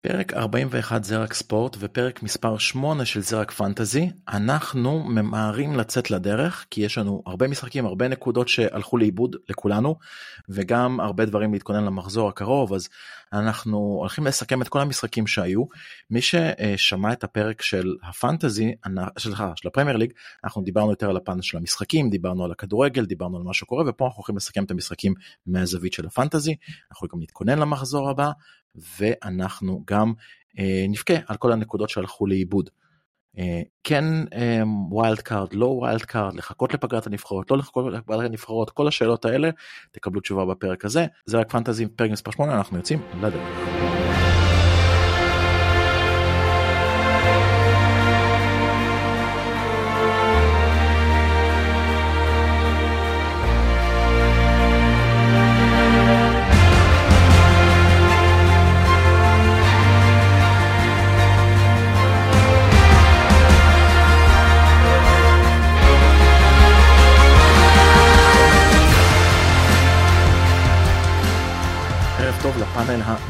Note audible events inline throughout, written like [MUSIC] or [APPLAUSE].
פרק 41 זרק ספורט ופרק מספר 8 של זרק פנטזי. אנחנו ממהרים לצאת לדרך כי יש לנו הרבה משחקים הרבה נקודות שהלכו לאיבוד לכולנו וגם הרבה דברים להתכונן למחזור הקרוב אז אנחנו הולכים לסכם את כל המשחקים שהיו. מי ששמע את הפרק של הפנטזי סליחה של הפרמייר ליג אנחנו דיברנו יותר על הפן של המשחקים דיברנו על הכדורגל דיברנו על מה שקורה ופה אנחנו הולכים לסכם את המשחקים מהזווית של הפנטזי. אנחנו גם נתכונן למחזור הבא. ואנחנו גם אה, נבכה על כל הנקודות שהלכו לאיבוד. אה, כן wild card, לא wild card, לחכות לפגרת הנבחרות, לא לחכות לפגרת הנבחרות, כל השאלות האלה תקבלו תשובה בפרק הזה. זה רק פנטזי פרק מספר 8, אנחנו יוצאים לדרך.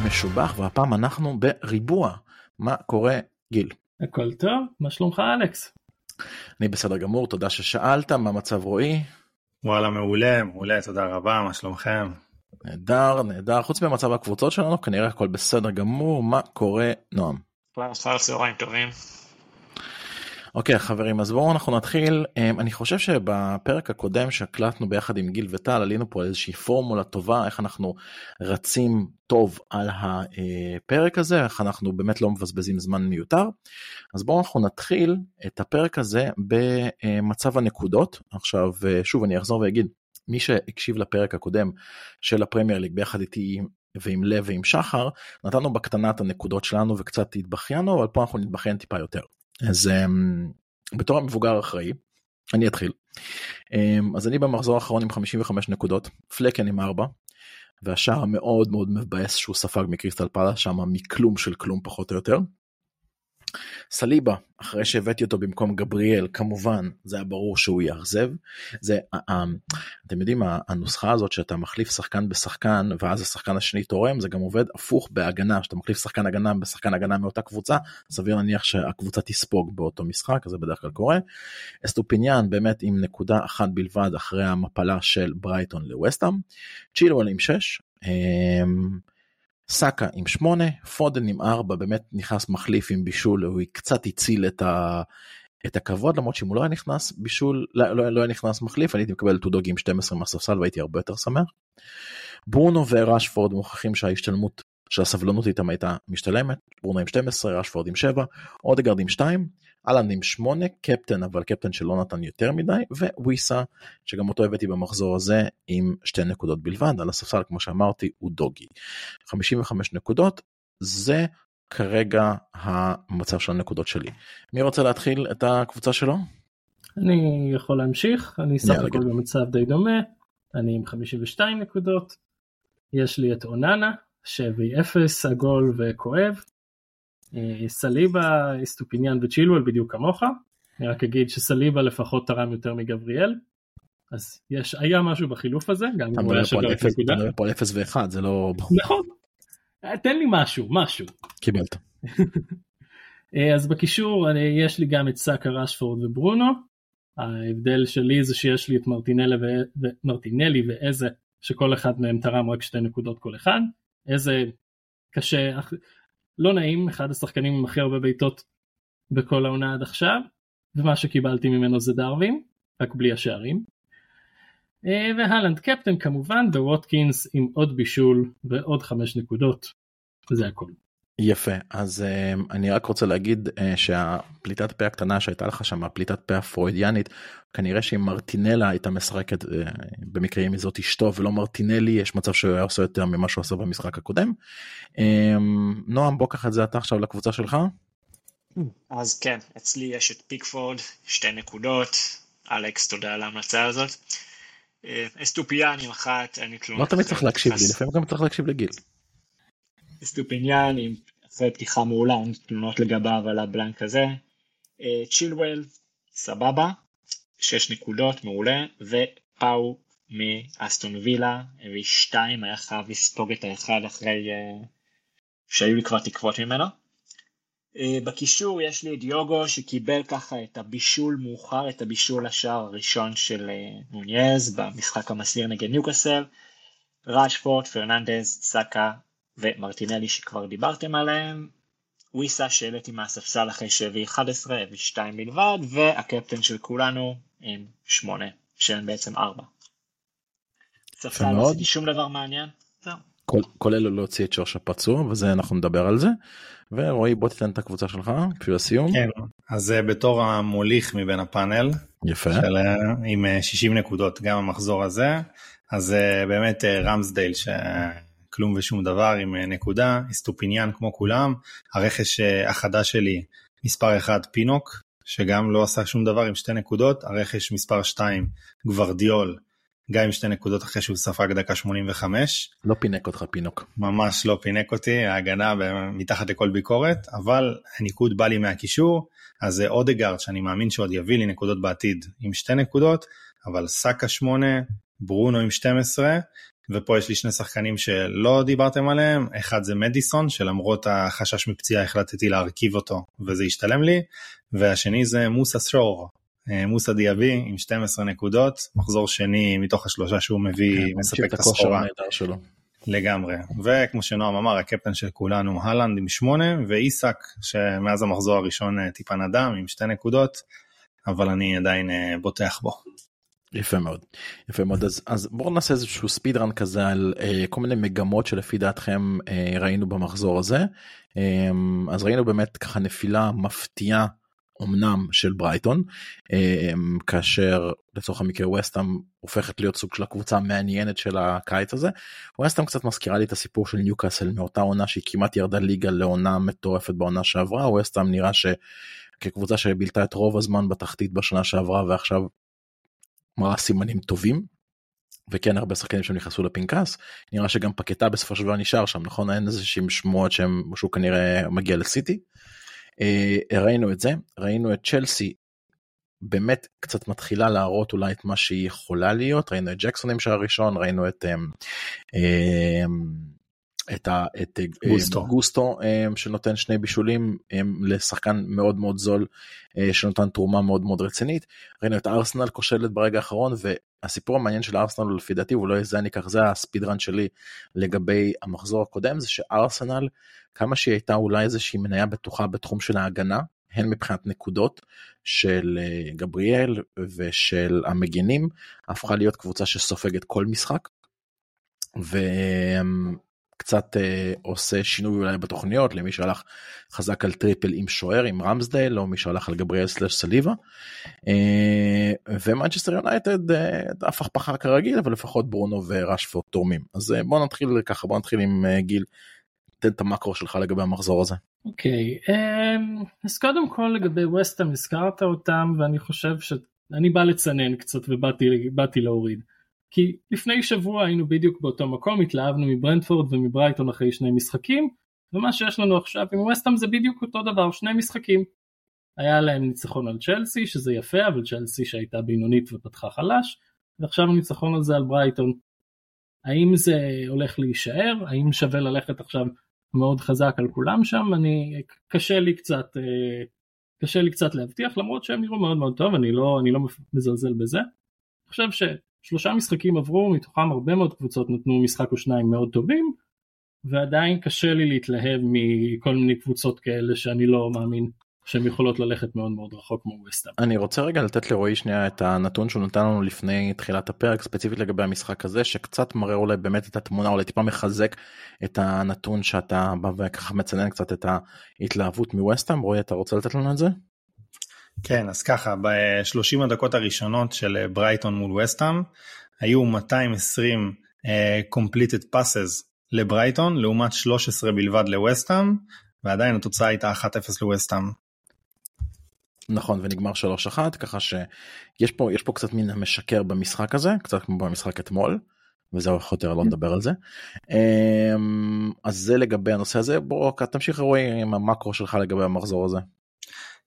המשובח והפעם אנחנו בריבוע. מה קורה גיל? הכל טוב, מה שלומך אלכס? אני בסדר גמור, תודה ששאלת, מה מצב רועי? וואלה מעולה, מעולה, תודה רבה, מה שלומכם? נהדר, נהדר, חוץ ממצב הקבוצות שלנו כנראה הכל בסדר גמור, מה קורה נועם? אחר צהריים טובים. אוקיי okay, חברים אז בואו אנחנו נתחיל. אמ, אני חושב שבפרק הקודם שהקלטנו ביחד עם גיל וטל עלינו פה איזושהי פורמולה טובה איך אנחנו רצים טוב על הפרק הזה איך אנחנו באמת לא מבזבזים זמן מיותר. אז בואו אנחנו נתחיל את הפרק הזה במצב הנקודות. עכשיו שוב אני אחזור ואגיד מי שהקשיב לפרק הקודם של הפרמייר ליג ביחד איתי ועם לב ועם שחר נתנו בקטנה את הנקודות שלנו וקצת התבכיינו אבל פה אנחנו נתבכיין טיפה יותר. אז um, בתור המבוגר אחראי אני אתחיל. Um, אז אני במחזור האחרון עם 55 נקודות, פלקן עם 4, והשער המאוד מאוד מבאס שהוא ספג מקריסטל פאלה, שם מכלום של כלום פחות או יותר. סליבה אחרי שהבאתי אותו במקום גבריאל כמובן זה היה ברור שהוא יאכזב זה אתם יודעים הנוסחה הזאת שאתה מחליף שחקן בשחקן ואז השחקן השני תורם זה גם עובד הפוך בהגנה שאתה מחליף שחקן הגנה בשחקן הגנה מאותה קבוצה סביר להניח שהקבוצה תספוג באותו משחק זה בדרך כלל קורה. אסטופיניאן באמת עם נקודה אחת בלבד אחרי המפלה של ברייטון לווסטאם צ'ילואל עם 6. סאקה עם 8, פודן עם 4, באמת נכנס מחליף עם בישול, הוא קצת הציל את, ה, את הכבוד, למרות שאם הוא לא היה נכנס בישול, לא, לא, לא היה נכנס מחליף, אני הייתי מקבל את אודוגי עם 12 מהספסל והייתי הרבה יותר שמח. ברונו וראשפורד מוכיחים שההשתלמות של הסבלנות איתם הייתה משתלמת, ברונו עם 12, ראשפורד עם 7, אודגרד עם 2, אהלן עם 8, קפטן אבל קפטן שלא נתן יותר מדי, וויסה שגם אותו הבאתי במחזור הזה עם שתי נקודות בלבד, על הספסל כמו שאמרתי הוא דוגי. 55 נקודות, זה כרגע המצב של הנקודות שלי. מי רוצה להתחיל את הקבוצה שלו? אני יכול להמשיך, אני סך הכל במצב די דומה, אני עם 52 נקודות, יש לי את אוננה, שבי אפס, עגול וכואב, סליבה, אסטופיניאן וצ'ילואל בדיוק כמוך, אני רק אגיד שסליבה לפחות תרם יותר מגבריאל, אז יש, היה משהו בחילוף הזה, גם אם הוא היה שווה את נקודה. אתה מדבר פה על 0 ו-1, זה לא... נכון, אה, תן לי משהו, משהו. קיבלת. [LAUGHS] אה, אז בקישור יש לי גם את סאקה רשפורד וברונו, ההבדל שלי זה שיש לי את. מרטינלי ואיזה שכל אחד מהם תרם רק שתי נקודות כל אחד, איזה קשה, לא נעים, אחד השחקנים עם הכי הרבה בעיטות בכל העונה עד עכשיו, ומה שקיבלתי ממנו זה דרווין, רק בלי השערים. אה, והלנד קפטן כמובן, וווטקינס עם עוד בישול ועוד חמש נקודות, זה הכל. יפה אז uh, אני רק רוצה להגיד uh, שהפליטת פה הקטנה שהייתה לך שם הפליטת פה הפרוידיאנית כנראה שאם מרטינלה הייתה משחקת uh, במקרה אם זאת אשתו ולא מרטינלי יש מצב שהוא היה עושה יותר ממה שהוא עשה במשחק הקודם. Um, נועם בוא קח את זה אתה עכשיו לקבוצה שלך. אז כן אצלי יש את פיקפורד שתי נקודות אלכס תודה על ההמלצה הזאת. אסטופיאן עם אחת אין לי תלונות. לא תמיד צריך להקשיב לי לפעמים גם צריך להקשיב לגיל. סטופיניאן עם אחרי פתיחה מעולה, אין תלונות לגביו על ה blank הזה. אה, צ'ילואל, סבבה, 6 נקודות, מעולה, ופאו מאסטון וילה, הביא 2, היה חייב לספוג את האחד אחרי, אה, שהיו לי כבר תקוות ממנו. אה, בקישור יש לי את יוגו שקיבל ככה את הבישול מאוחר, את הבישול לשער הראשון של נוניז במשחק המסעיר נגד ניוקאסל. ראשפורד, פרננדז, סאקה ומרטינלי שכבר דיברתם עליהם. וויסה שהעליתי מהספסל אחרי שהביא 11, הביא 2 בלבד, והקפטן של כולנו עם 8, שהן בעצם 4. ספסל לא עשיתי שום דבר מעניין, זהו. כולל לא להוציא את שוש הפצוע וזה אנחנו נדבר על זה. ורועי בוא תיתן את הקבוצה שלך בשביל הסיום. כן, אז אה, בתור המוליך מבין הפאנל. יפה. של, אה, עם 60 אה, נקודות גם המחזור הזה. אז באמת רמסדייל שכלום ושום דבר עם נקודה, אסטופיניאן כמו כולם. הרכש החדש שלי מספר 1 פינוק שגם לא עשה שום דבר עם שתי נקודות. הרכש מספר 2 גוורדיול גם עם שתי נקודות אחרי שהוא ספג דקה 85. לא פינק אותך פינוק. ממש לא פינק אותי, ההגנה מתחת לכל ביקורת, אבל הניקוד בא לי מהקישור, אז זה אודגארד שאני מאמין שעוד יביא לי נקודות בעתיד עם שתי נקודות, אבל סאקה 8, ברונו עם 12, ופה יש לי שני שחקנים שלא דיברתם עליהם, אחד זה מדיסון, שלמרות החשש מפציעה החלטתי להרכיב אותו וזה ישתלם לי, והשני זה מוסה שור, אה, מוסא דיאבי עם 12 נקודות, מחזור שני מתוך השלושה שהוא מביא, כן, מספק את הסחורה. לגמרי, וכמו שנועם אמר, הקפטן של כולנו הלנד עם 8, ואיסק שמאז המחזור הראשון אה, טיפה נדם עם שתי נקודות, אבל אני עדיין אה, בוטח בו. יפה מאוד יפה מאוד. אז אז בואו נעשה איזשהו ספיד רן כזה על אה, כל מיני מגמות שלפי דעתכם אה, ראינו במחזור הזה. אה, אז ראינו באמת ככה נפילה מפתיעה אמנם של ברייטון אמ, כאשר לצורך המקרה ווסטאם הופכת להיות סוג של הקבוצה המעניינת של הקיץ הזה. ווסטאם קצת מזכירה לי את הסיפור של ניוקאסל מאותה עונה שהיא כמעט ירדה ליגה לעונה מטורפת בעונה שעברה. ווסטאם נראה שכקבוצה שבילתה את רוב הזמן בתחתית בשנה שעברה ועכשיו מראה סימנים טובים. וכן הרבה שחקנים שהם נכנסו לפנקס נראה שגם פקטה בסופו של דבר נשאר שם נכון אין איזה שהם שמועות שהם שהוא כנראה מגיע לסיטי. אה, ראינו את זה, ראינו את צ'לסי באמת קצת מתחילה להראות אולי את מה שהיא יכולה להיות, ראינו את ג'קסונים של הראשון, ראינו את, אמ, אמ, את, ה, את אה, גוסטו. גוסטו אמ, שנותן שני בישולים לשחקן מאוד מאוד זול שנותן תרומה מאוד מאוד רצינית. ראינו את ארסנל כושלת ברגע האחרון והסיפור המעניין של ארסנל לפי דעתי לא זה אני אקח זה הספיד רן שלי לגבי המחזור הקודם זה שארסנל כמה שהיא הייתה אולי איזושהי מניה בטוחה בתחום של ההגנה, הן מבחינת נקודות של אה, גבריאל ושל המגינים, הפכה להיות קבוצה שסופגת כל משחק. וקצת אה, עושה שינוי אולי בתוכניות למי שהלך חזק על טריפל עם שוער עם רמסדייל או מי שהלך על גבריאל slash סליבה. אה, ומנצ'סטר יונייטד אף הכפחה כרגיל אבל לפחות ברונו ורשפורד תורמים אז בוא נתחיל ככה בוא נתחיל עם גיל תן את המקרו שלך לגבי המחזור הזה. אוקיי okay, um, אז קודם כל לגבי ווסטהאם הזכרת אותם ואני חושב שאני בא לצנן קצת ובאתי להוריד. כי לפני שבוע היינו בדיוק באותו מקום התלהבנו מברנטפורד ומברייטון אחרי שני משחקים ומה שיש לנו עכשיו עם ווסטהאם זה בדיוק אותו דבר שני משחקים. היה להם ניצחון על צ'לסי שזה יפה אבל צ'לסי שהייתה בינונית ופתחה חלש ועכשיו הניצחון הזה על ברייטון. האם זה הולך להישאר האם שווה ללכת עכשיו מאוד חזק על כולם שם, אני, קשה לי קצת, אה, קשה לי קצת להבטיח למרות שהם נראו מאוד מאוד טוב, אני לא, אני לא מזלזל בזה. אני חושב ששלושה משחקים עברו, מתוכם הרבה מאוד קבוצות נתנו משחק או שניים מאוד טובים, ועדיין קשה לי להתלהב מכל מיני קבוצות כאלה שאני לא מאמין שהן יכולות ללכת מאוד מאוד רחוק כמו וסטאם. אני רוצה רגע לתת לרועי שנייה את הנתון שהוא נתן לנו לפני תחילת הפרק ספציפית לגבי המשחק הזה שקצת מראה אולי באמת את התמונה אולי טיפה מחזק את הנתון שאתה בא וככה מצנן קצת את ההתלהבות מווסטאם רועי אתה רוצה לתת לנו את זה? כן אז ככה ב-30 הדקות הראשונות של ברייטון מול וסטאם היו 220 uh, completed passes לברייטון לעומת 13 בלבד לווסטאם ועדיין התוצאה הייתה 1-0 לווסטאם. נכון ונגמר 3-1 ככה שיש פה יש פה קצת מין המשקר במשחק הזה קצת כמו במשחק אתמול. וזהו יותר לא נדבר על זה. אמ, אז זה לגבי הנושא הזה בוא תמשיך רועי עם המקרו שלך לגבי המחזור הזה.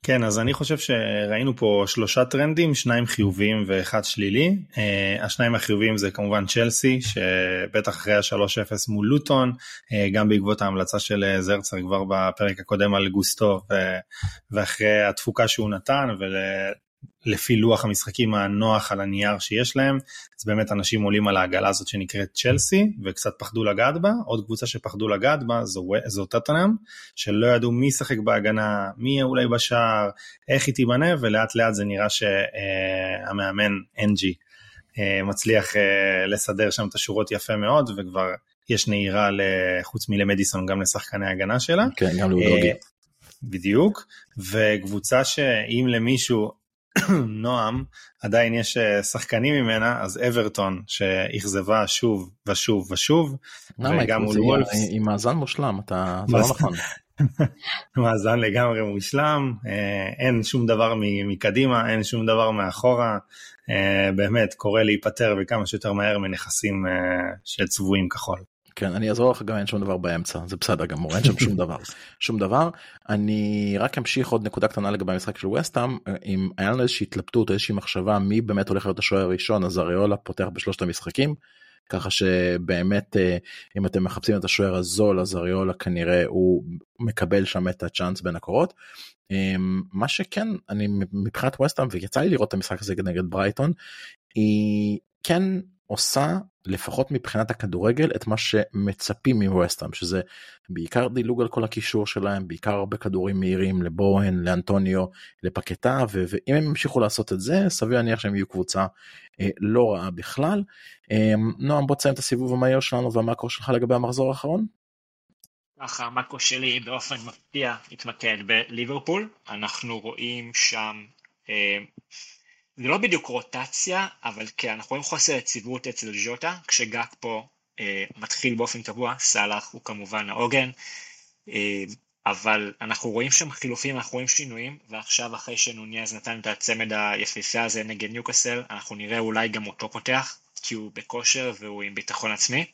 כן, אז אני חושב שראינו פה שלושה טרנדים, שניים חיוביים ואחד שלילי. Uh, השניים החיוביים זה כמובן צ'לסי, שבטח אחרי ה-3-0 מול לוטון, uh, גם בעקבות ההמלצה של אה, זרצר כבר בפרק הקודם על גוסטו, ואחרי התפוקה שהוא נתן, ול... לפי לוח המשחקים הנוח על הנייר שיש להם, אז באמת אנשים עולים על העגלה הזאת שנקראת צ'לסי, וקצת פחדו לגעת בה. עוד קבוצה שפחדו לגעת בה זו, זו טטנאם, שלא ידעו מי ישחק בהגנה, מי יהיה אולי בשער, איך היא תיבנה, ולאט לאט זה נראה שהמאמן אנג'י אה, מצליח אה, לסדר שם את השורות יפה מאוד, וכבר יש נהירה חוץ מלמדיסון גם לשחקני ההגנה שלה. כן, גם לאודוגי. אה, בדיוק, וקבוצה שאם למישהו [COUGHS] נועם, עדיין יש אה, שחקנים ממנה, אז אברטון שאכזבה שוב ושוב ושוב, וגם מול וולפס. עם מאזן מושלם, אתה... זה לא נכון. [LAUGHS] מאזן לגמרי מושלם, אה, אין שום דבר מקדימה, אין שום דבר מאחורה, אה, באמת קורה להיפטר וכמה שיותר מהר מנכסים שצבועים כחול. כן, אני אעזור לך גם אין שום דבר באמצע, זה בסדר גמור, אין שם שום [LAUGHS] דבר. שום דבר. אני רק אמשיך עוד נקודה קטנה לגבי המשחק של וסטאם, אם היה לנו איזושהי התלבטות, איזושהי מחשבה מי באמת הולך להיות השוער הראשון, אז אריולה פותח בשלושת המשחקים. ככה שבאמת אה, אם אתם מחפשים את השוער הזול אז אריולה כנראה הוא מקבל שם את הצ'אנס בין הקורות. אמ, מה שכן אני מבחינת ווסטאם ויצא לי לראות את המשחק הזה נגד ברייטון היא כן עושה לפחות מבחינת הכדורגל את מה שמצפים מווסטהאם שזה בעיקר דילוג על כל הקישור שלהם בעיקר הרבה כדורים מהירים לבוהן לאנטוניו לפקטה ואם הם ימשיכו לעשות את זה סביר להניח שהם יהיו קבוצה אה, לא רעה בכלל. אה, נועם בוא תסיים את הסיבוב המהיר שלנו והמאקרו שלך לגבי המחזור האחרון. ככה המאקרו שלי באופן מפתיע התמקד בליברפול אנחנו רואים שם. אה, זה לא בדיוק רוטציה, אבל כן, אנחנו רואים חוסר יציבות אצל ז'וטה, כשגאק פה אה, מתחיל באופן קבוע, סאלח הוא כמובן העוגן, אה, אבל אנחנו רואים שם חילופים, אנחנו רואים שינויים, ועכשיו אחרי שנוניאז נתן את הצמד היפהפה הזה נגד ניוקאסל, אנחנו נראה אולי גם אותו פותח, כי הוא בכושר והוא עם ביטחון עצמי.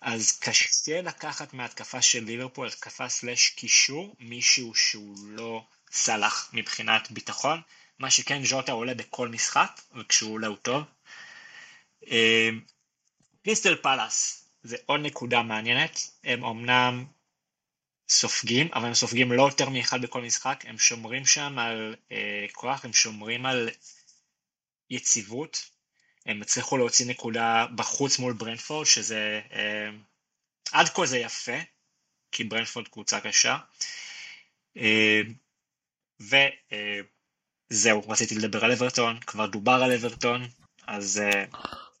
אז קשה לקחת מהתקפה של ליברפול, התקפה סלאש קישור, מישהו שהוא לא סאלח מבחינת ביטחון. מה שכן ז'וטה עולה בכל משחק, וכשהוא עולה הוא טוב. קריסטל פלאס זה עוד נקודה מעניינת, הם אמנם סופגים, אבל הם סופגים לא יותר מאחד בכל משחק, הם שומרים שם על אה, כוח, הם שומרים על יציבות, הם הצליחו להוציא נקודה בחוץ מול ברנפורד, שזה אה, עד כה זה יפה, כי ברנפורד קבוצה קשה. אה, ו... אה, זהו, רציתי לדבר על אברטון, כבר דובר על אברטון, אז אה,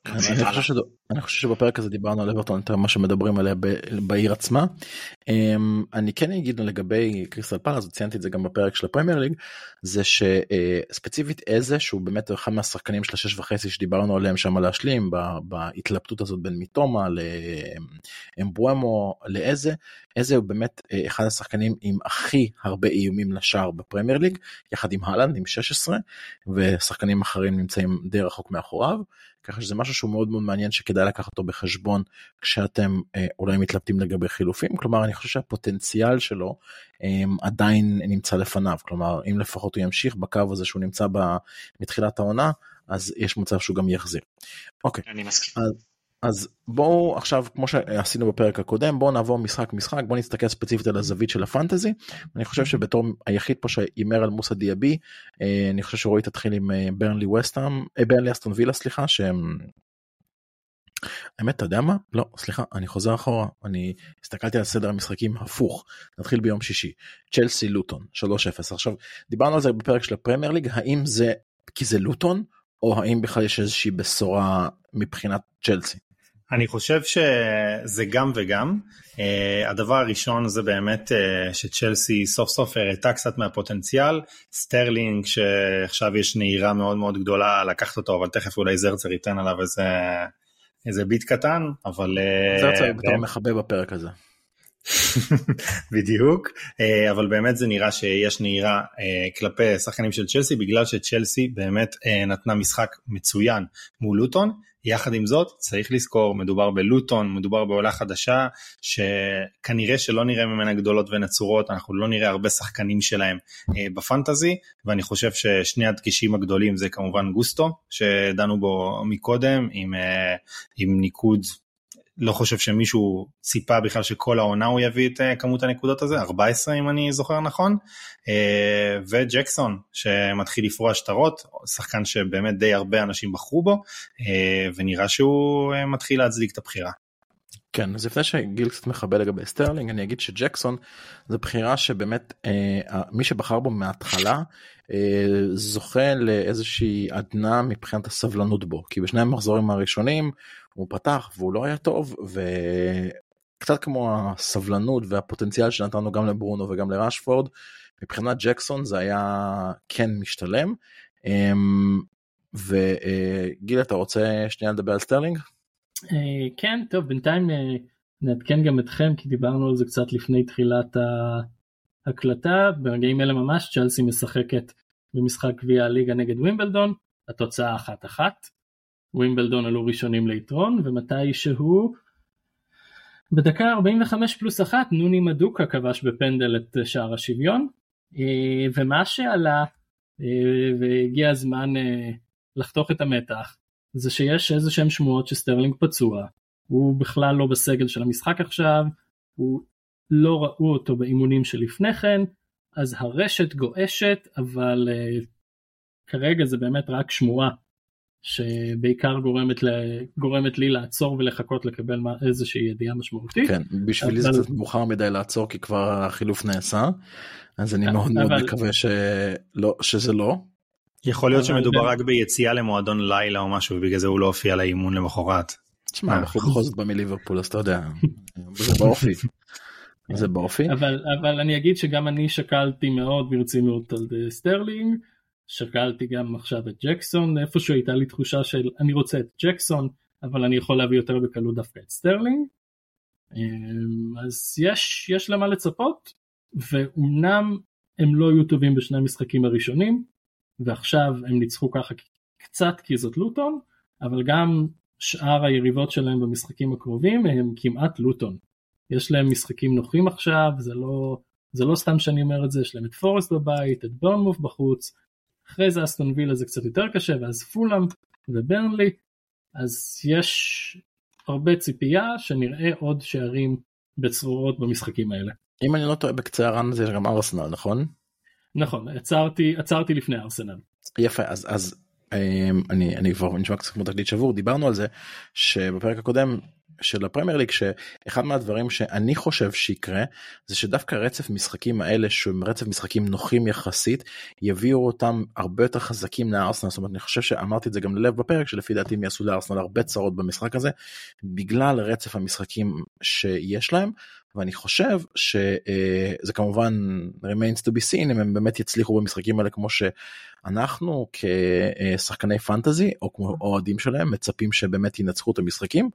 אני חושב, שד... אני חושב שבפרק הזה דיברנו על אברטון יותר ממה שמדברים עליה ב... בעיר עצמה. אמ, אני כן אגיד לגבי קריסטל פלאס וציינתי את זה גם בפרק של הפרמייר ליג זה שספציפית איזה שהוא באמת אחד מהשחקנים של השש וחצי שדיברנו עליהם שם להשלים בהתלבטות הזאת בין מיטומה לאמבואמו לאיזה איזה הוא באמת אה, אחד השחקנים עם הכי הרבה איומים לשער בפרמייר ליג יחד עם הלנד עם 16 ושחקנים אחרים נמצאים די רחוק מאחוריו. ככה שזה משהו שהוא מאוד מאוד מעניין שכדאי לקחת אותו בחשבון כשאתם אה, אולי מתלבטים לגבי חילופים כלומר אני חושב שהפוטנציאל שלו אה, עדיין נמצא לפניו כלומר אם לפחות הוא ימשיך בקו הזה שהוא נמצא ב, מתחילת העונה אז יש מצב שהוא גם יחזיר. אוקיי. אני מסכים. אז, אז בואו עכשיו כמו שעשינו בפרק הקודם בואו נעבור משחק משחק בואו נסתכל ספציפית על הזווית של הפנטזי אני חושב שבתור היחיד פה שהימר על מוסא דיאבי אה, אני חושב שרועי תתחיל עם אה, ברנלי וסטאם אה, ברנלי אסטון וילה סליחה שהם. האמת אתה יודע מה לא סליחה אני חוזר אחורה אני הסתכלתי על סדר המשחקים הפוך נתחיל ביום שישי צ'לסי לוטון 3-0 עכשיו דיברנו על זה בפרק של הפרמייר ליג האם זה כי זה לוטון או האם בכלל יש איזושהי בשורה מבחינת צ'לסי. אני חושב שזה גם וגם. Uh, הדבר הראשון זה באמת uh, שצ'לסי סוף סוף הראתה קצת מהפוטנציאל. סטרלינג שעכשיו יש נהירה מאוד מאוד גדולה לקחת אותו אבל תכף אולי זרצר ייתן עליו איזה, איזה ביט קטן אבל... Uh, זרצר בתור מחבב בפרק הזה. [LAUGHS] בדיוק, אה, אבל באמת זה נראה שיש נהירה אה, כלפי שחקנים של צ'לסי בגלל שצ'לסי באמת אה, נתנה משחק מצוין מול לוטון. יחד עם זאת צריך לזכור מדובר בלוטון מדובר בעולה חדשה שכנראה שלא נראה ממנה גדולות ונצורות אנחנו לא נראה הרבה שחקנים שלהם בפנטזי ואני חושב ששני הדגשים הגדולים זה כמובן גוסטו שדנו בו מקודם עם, עם ניקוד לא חושב שמישהו ציפה בכלל שכל העונה הוא יביא את אה, כמות הנקודות הזה, 14 אם אני זוכר נכון, אה, וג'קסון שמתחיל לפרוע שטרות, שחקן שבאמת די הרבה אנשים בחרו בו, אה, ונראה שהוא מתחיל להצדיק את הבחירה. כן אז לפני שגיל קצת מכבה לגבי סטרלינג אני אגיד שג'קסון זו בחירה שבאמת מי שבחר בו מההתחלה זוכה לאיזושהי עדנה מבחינת הסבלנות בו. כי בשני המחזורים הראשונים הוא פתח והוא לא היה טוב וקצת כמו הסבלנות והפוטנציאל שנתנו גם לברונו וגם לראשפורד מבחינת ג'קסון זה היה כן משתלם. אמ, וגיל אתה רוצה שנייה לדבר על סטרלינג? אה, כן טוב בינתיים אה, נעדכן גם אתכם כי דיברנו על זה קצת לפני תחילת ההקלטה ברגעים אלה ממש צ'לסי משחקת במשחק גביע הליגה נגד ווימבלדון התוצאה אחת אחת ווימבלדון עלו ראשונים ליתרון ומתישהו? בדקה 45 פלוס אחת נוני מדוקה כבש בפנדל את שער השוויון אה, ומה שעלה אה, והגיע הזמן אה, לחתוך את המתח זה שיש איזה שהם שמועות שסטרלינג פצוע. הוא בכלל לא בסגל של המשחק עכשיו הוא לא ראו אותו באימונים שלפני כן אז הרשת גועשת אבל כרגע זה באמת רק שמועה שבעיקר גורמת, ל... גורמת לי לעצור ולחכות לקבל איזושהי ידיעה משמעותית. כן, בשבילי אבל... זה קצת מאוחר מדי לעצור כי כבר החילוף נעשה, אז אני מאוד אבל... מאוד מקווה שלא, שזה לא. יכול להיות שמדובר רק ביציאה למועדון לילה או משהו ובגלל זה הוא לא הופיע לאימון למחרת. תשמע, אה. אנחנו בכל זאת בליברפול אז אתה יודע, זה באופי. זה באופי. אבל, אבל אני אגיד שגם אני שקלתי מאוד ברצינות על סטרלינג. שקלתי גם עכשיו את ג'קסון, איפשהו הייתה לי תחושה של אני רוצה את ג'קסון, אבל אני יכול להביא יותר בקלות דווקא את סטרלינג. אמ, אז יש, יש למה לצפות, ואומנם הם לא היו טובים בשני המשחקים הראשונים, ועכשיו הם ניצחו ככה קצת כי זאת לוטון, אבל גם שאר היריבות שלהם במשחקים הקרובים הם כמעט לוטון. יש להם משחקים נוחים עכשיו, זה לא, זה לא סתם שאני אומר את זה, יש להם את פורסט בבית, את בורנמוף בחוץ, אחרי זה אסטון וילה זה קצת יותר קשה ואז פולאם וברנלי אז יש הרבה ציפייה שנראה עוד שערים בצרורות במשחקים האלה. אם אני לא טועה בקצה הרן זה גם ארסנל נכון? נכון עצרתי עצרתי לפני ארסנל. יפה אז אז אמ, אני אני כבר נשמע קצת כמו תקליט שבור דיברנו על זה שבפרק הקודם של הפרמייר ליג שאחד מהדברים שאני חושב שיקרה זה שדווקא רצף משחקים האלה שהם רצף משחקים נוחים יחסית יביאו אותם הרבה יותר חזקים לארסנל. זאת אומרת אני חושב שאמרתי את זה גם ללב בפרק שלפי דעתי הם יעשו לארסנל הרבה צרות במשחק הזה בגלל רצף המשחקים שיש להם ואני חושב שזה כמובן remains to be seen אם הם באמת יצליחו במשחקים האלה כמו שאנחנו כשחקני פנטזי או כמו אוהדים שלהם מצפים שבאמת ינצחו את המשחקים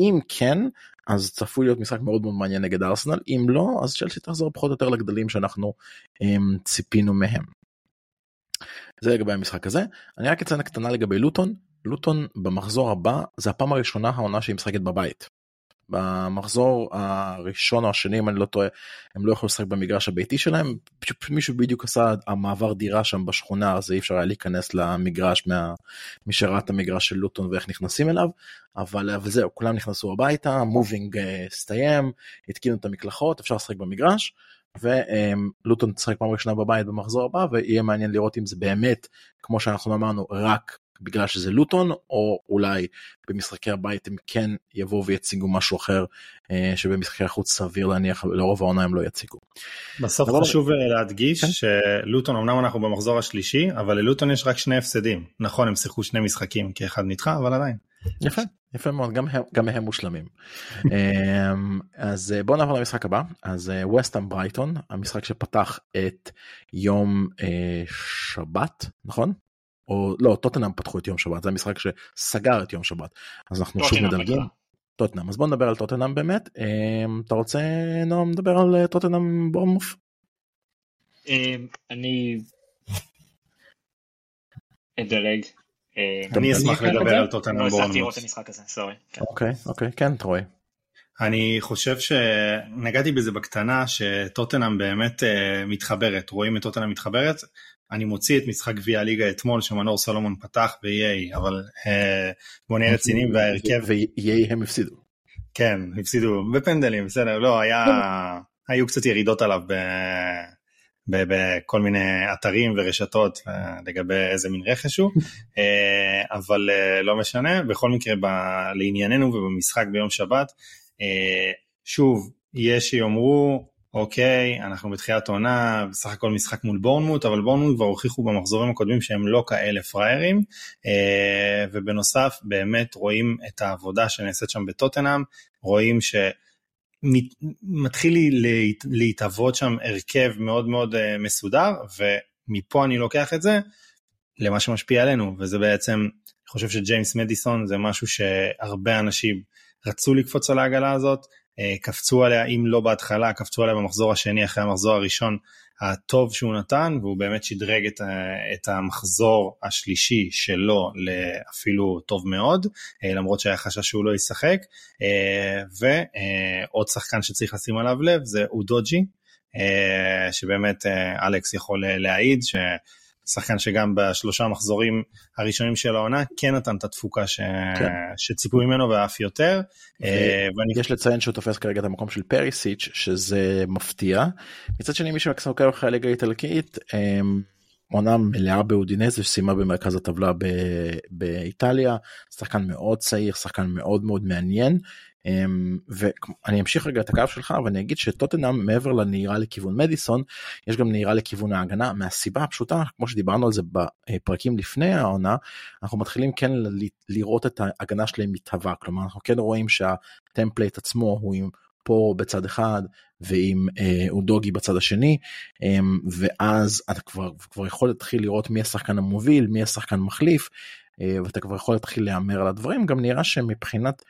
אם כן אז צפוי להיות משחק מאוד מאוד מעניין נגד ארסנל אם לא אז צ'לסי תחזור פחות או יותר לגדלים שאנחנו הם, ציפינו מהם. זה לגבי המשחק הזה אני רק אציין קטנה לגבי לוטון לוטון במחזור הבא זה הפעם הראשונה העונה שהיא משחקת בבית. במחזור הראשון או השני אם אני לא טועה הם לא יכלו לשחק במגרש הביתי שלהם מישהו בדיוק עשה המעבר דירה שם בשכונה אז אי אפשר היה להיכנס למגרש מה... מי שראה את המגרש של לוטון ואיך נכנסים אליו אבל, אבל זהו כולם נכנסו הביתה מובינג אה, הסתיים התקינו את המקלחות אפשר לשחק במגרש. ולוטון תשחק פעם ראשונה בבית במחזור הבא ויהיה מעניין לראות אם זה באמת כמו שאנחנו אמרנו רק בגלל שזה לוטון או אולי במשחקי הבית הם כן יבואו ויציגו משהו אחר אה, שבמשחקי החוץ סביר להניח לרוב העונה הם לא יציגו. בסוף. חשוב אה, להדגיש כן? שלוטון אמנם אנחנו במחזור השלישי אבל ללוטון יש רק שני הפסדים נכון הם שיחקו שני משחקים כי אחד נדחה אבל עדיין. יפה יפה מאוד גם הם גם הם מושלמים [LAUGHS] אמ, אז אה, בוא נעבור למשחק הבא אז ווסטהאם ברייטון המשחק שפתח את יום שבת נכון או לא טוטנאם פתחו את יום שבת זה המשחק שסגר את יום שבת אז אנחנו שוב מדלגים. טוטנאם אז בוא נדבר על טוטנאם באמת אמ, אתה רוצה נועם לדבר על אה, טוטנאם בורמוף? אמ, אני אדלג. אני אשמח לדבר על טוטנאם לא סורי. כן. אוקיי אוקיי כן אתה רואה. אני חושב שנגעתי בזה בקטנה שטוטנאם באמת אה, מתחברת רואים את טוטנאם מתחברת אני מוציא את משחק גביע הליגה אתמול שמנור סולומון פתח ב-EA אבל אה, בוא נהיה רציניים וההרכב ויהי הם הפסידו. כן הפסידו בפנדלים בסדר לא היה היו קצת ירידות עליו בכל מיני אתרים ורשתות אה, לגבי איזה מין רכש הוא, [LAUGHS] אה, אבל לא משנה, בכל מקרה ב- לענייננו ובמשחק ביום שבת, שוב, יש שיאמרו, אוקיי, אנחנו בתחילת עונה, בסך הכל משחק מול בורנמוט, אבל בורנמוט כבר הוכיחו במחזורים הקודמים שהם לא כאלה פראיירים, אה, ובנוסף באמת רואים את העבודה שנעשית שם בטוטנאם, רואים ש... מת- מתחיל לי להת- להתהוות שם הרכב מאוד מאוד אה, מסודר ומפה אני לוקח את זה למה שמשפיע עלינו וזה בעצם אני חושב שג'יימס מדיסון זה משהו שהרבה אנשים רצו לקפוץ על העגלה הזאת קפצו עליה אם לא בהתחלה קפצו עליה במחזור השני אחרי המחזור הראשון הטוב שהוא נתן והוא באמת שדרג את, את המחזור השלישי שלו לאפילו טוב מאוד אה, למרות שהיה חשש שהוא לא ישחק אה, ועוד שחקן שצריך לשים עליו לב זה אודוג'י אה, שבאמת אה, אלכס יכול אה, להעיד ששחקן שגם בשלושה מחזורים הראשונים של העונה כן נתן את התפוקה ש... כן. שציפו ממנו ואף יותר אה, ואני יש לציין שהוא תופס כרגע את המקום של פריסיץ' שזה מפתיע. מצד שני מי שעוקב אחרי הליגה האיטלקית אמ, עונה מלאה באודינזה שסיימה במרכז הטבלה ב- באיטליה שחקן מאוד צעיר שחקן מאוד מאוד מעניין. אמ, ואני אמשיך רגע את הקו שלך ואני אגיד שטוטנאם מעבר לנהירה לכיוון מדיסון יש גם נהירה לכיוון ההגנה. מהסיבה הפשוטה כמו שדיברנו על זה בפרקים לפני העונה אנחנו מתחילים כן לראות את ההגנה שלהם מתהווה. כלומר אנחנו כן רואים שה template עצמו הוא עם פורו בצד אחד ועם אה, אודוגי בצד השני אה, ואז אתה כבר כבר יכול להתחיל לראות מי השחקן המוביל מי השחקן מחליף אה, ואתה כבר יכול להתחיל להמר על הדברים. גם נראה שמבחינת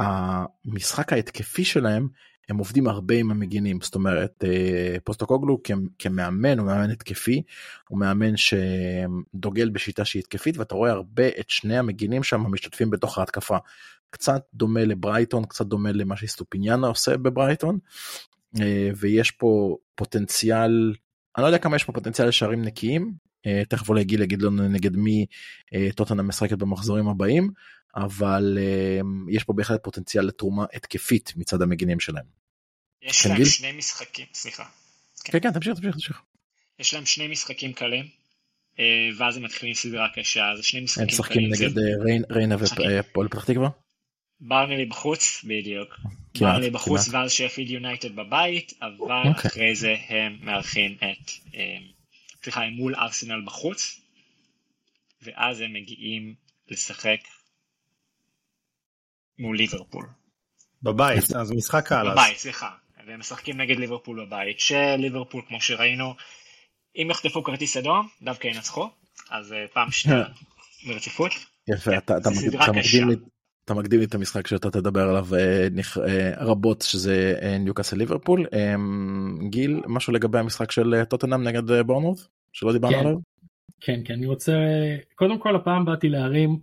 המשחק ההתקפי שלהם הם עובדים הרבה עם המגינים. זאת אומרת אה, פוסטוקוגלו כמאמן הוא מאמן התקפי הוא מאמן שדוגל בשיטה שהיא התקפית ואתה רואה הרבה את שני המגינים שם משתתפים בתוך ההתקפה. קצת דומה לברייטון קצת דומה למה שסטופיניאנה עושה בברייטון. אה, ויש פה פוטנציאל אני לא יודע כמה יש פה פוטנציאל לשערים נקיים תכף אולי גיל יגיד לנו נגד מי אה, טוטנה משחקת במחזורים הבאים אבל אה, יש פה בהחלט פוטנציאל לתרומה התקפית מצד המגינים שלהם. יש כן, להם גיל? שני משחקים, סליחה. כן כן תמשיך תמשיך תמשיך. יש להם שני משחקים קלים, אה, ואז הם מתחילים סדרה קשה, אז שני הם משחקים משחקים קלים. זה נגד אה, ריינה משחקים. והפועל פתח תקווה. ברנלי בחוץ, בדיוק. כמעט, ברנלי בחוץ כמעט. ואז שפילד יונייטד בבית, אבל אוקיי. אחרי זה הם מארחים את, אה, סליחה, הם מול ארסנל בחוץ, ואז הם מגיעים לשחק מול ליברפול. בבית אז משחק קל אז בבית, סליחה. והם משחקים נגד ליברפול בבית, שליברפול, כמו שראינו, אם יחטפו כרטיס אדום, דווקא ינצחו, אז אה, פעם שנייה [LAUGHS] ברציפות. יפה אתה מקדים- סדרה אתה. מקדים לי- את המשחק שאתה תדבר עליו אה, אה, רבות שזה אה, ניוקאסל ליברפול. אה, גיל משהו לגבי המשחק של אה, טוטנאם נגד אה, בורנמוט שלא דיברנו כן. עליו. כן כן אני רוצה קודם כל הפעם באתי להרים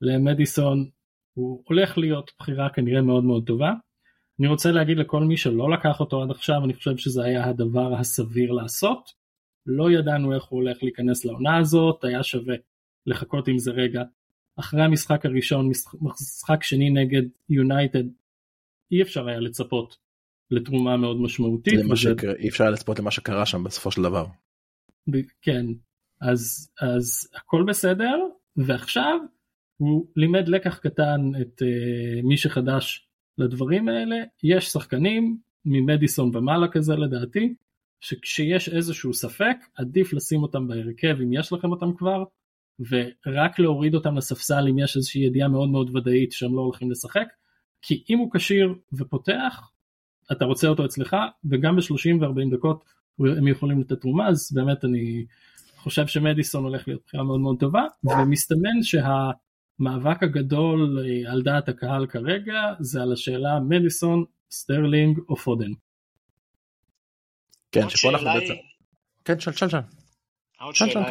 למדיסון הוא הולך להיות בחירה כנראה מאוד מאוד טובה. אני רוצה להגיד לכל מי שלא לקח אותו עד עכשיו אני חושב שזה היה הדבר הסביר לעשות. לא ידענו איך הוא הולך להיכנס לעונה הזאת היה שווה לחכות עם זה רגע. אחרי המשחק הראשון משחק, שני נגד יונייטד אי אפשר היה לצפות לתרומה מאוד משמעותית. וזה- שקרה- אי אפשר היה לצפות למה שקרה שם בסופו של דבר. כן אז אז הכל בסדר ועכשיו הוא לימד לקח קטן את uh, מי שחדש לדברים האלה יש שחקנים ממדיסון ומעלה כזה לדעתי שכשיש איזשהו ספק עדיף לשים אותם בהרכב אם יש לכם אותם כבר ורק להוריד אותם לספסל אם יש איזושהי ידיעה מאוד מאוד ודאית שהם לא הולכים לשחק כי אם הוא כשיר ופותח אתה רוצה אותו אצלך וגם ב-30 ו-40 דקות הם יכולים לתת תרומה אז באמת אני חושב שמדיסון הולך להיות בחירה מאוד מאוד טובה ומסתמן המאבק הגדול אה, על דעת הקהל כרגע זה על השאלה מדיסון, סטרלינג או פודן. כן, שפה אנחנו בעצם... כן, שאל, שאל, שאל. עוד שאלה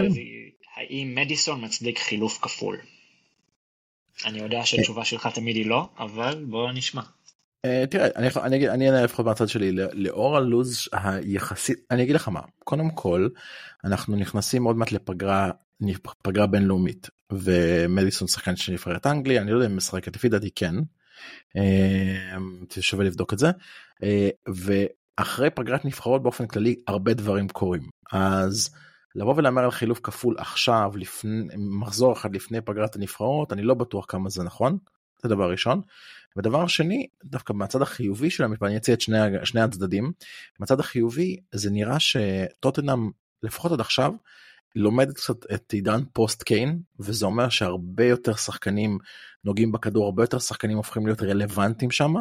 האם מדיסון מצדיק חילוף כפול? אני יודע שהתשובה שלך תמיד היא לא, אבל בוא נשמע. אה, תראה, אני, אני, אני אענה לפחות מהצד שלי, לאור הלו"ז היחסית, אני אגיד לך מה, קודם כל, אנחנו נכנסים עוד מעט לפגרה, פגרה בינלאומית, ומדיסון שחקן של נבחרת אנגליה, אני לא יודע אם משחקת, לפי דעתי כן, אה, שווה לבדוק את זה, אה, ואחרי פגרת נבחרות באופן כללי הרבה דברים קורים, אז לבוא ולהמר על חילוף כפול עכשיו, לפני, מחזור אחד לפני פגרת הנבחרות, אני לא בטוח כמה זה נכון, זה דבר ראשון. ודבר שני, דווקא מהצד החיובי של המשפט, אני אציע את שני, שני הצדדים, מהצד החיובי זה נראה שטוטנאם, לפחות עד עכשיו, לומד קצת את עידן פוסט קיין, וזה אומר שהרבה יותר שחקנים נוגעים בכדור, הרבה יותר שחקנים הופכים להיות רלוונטיים שם,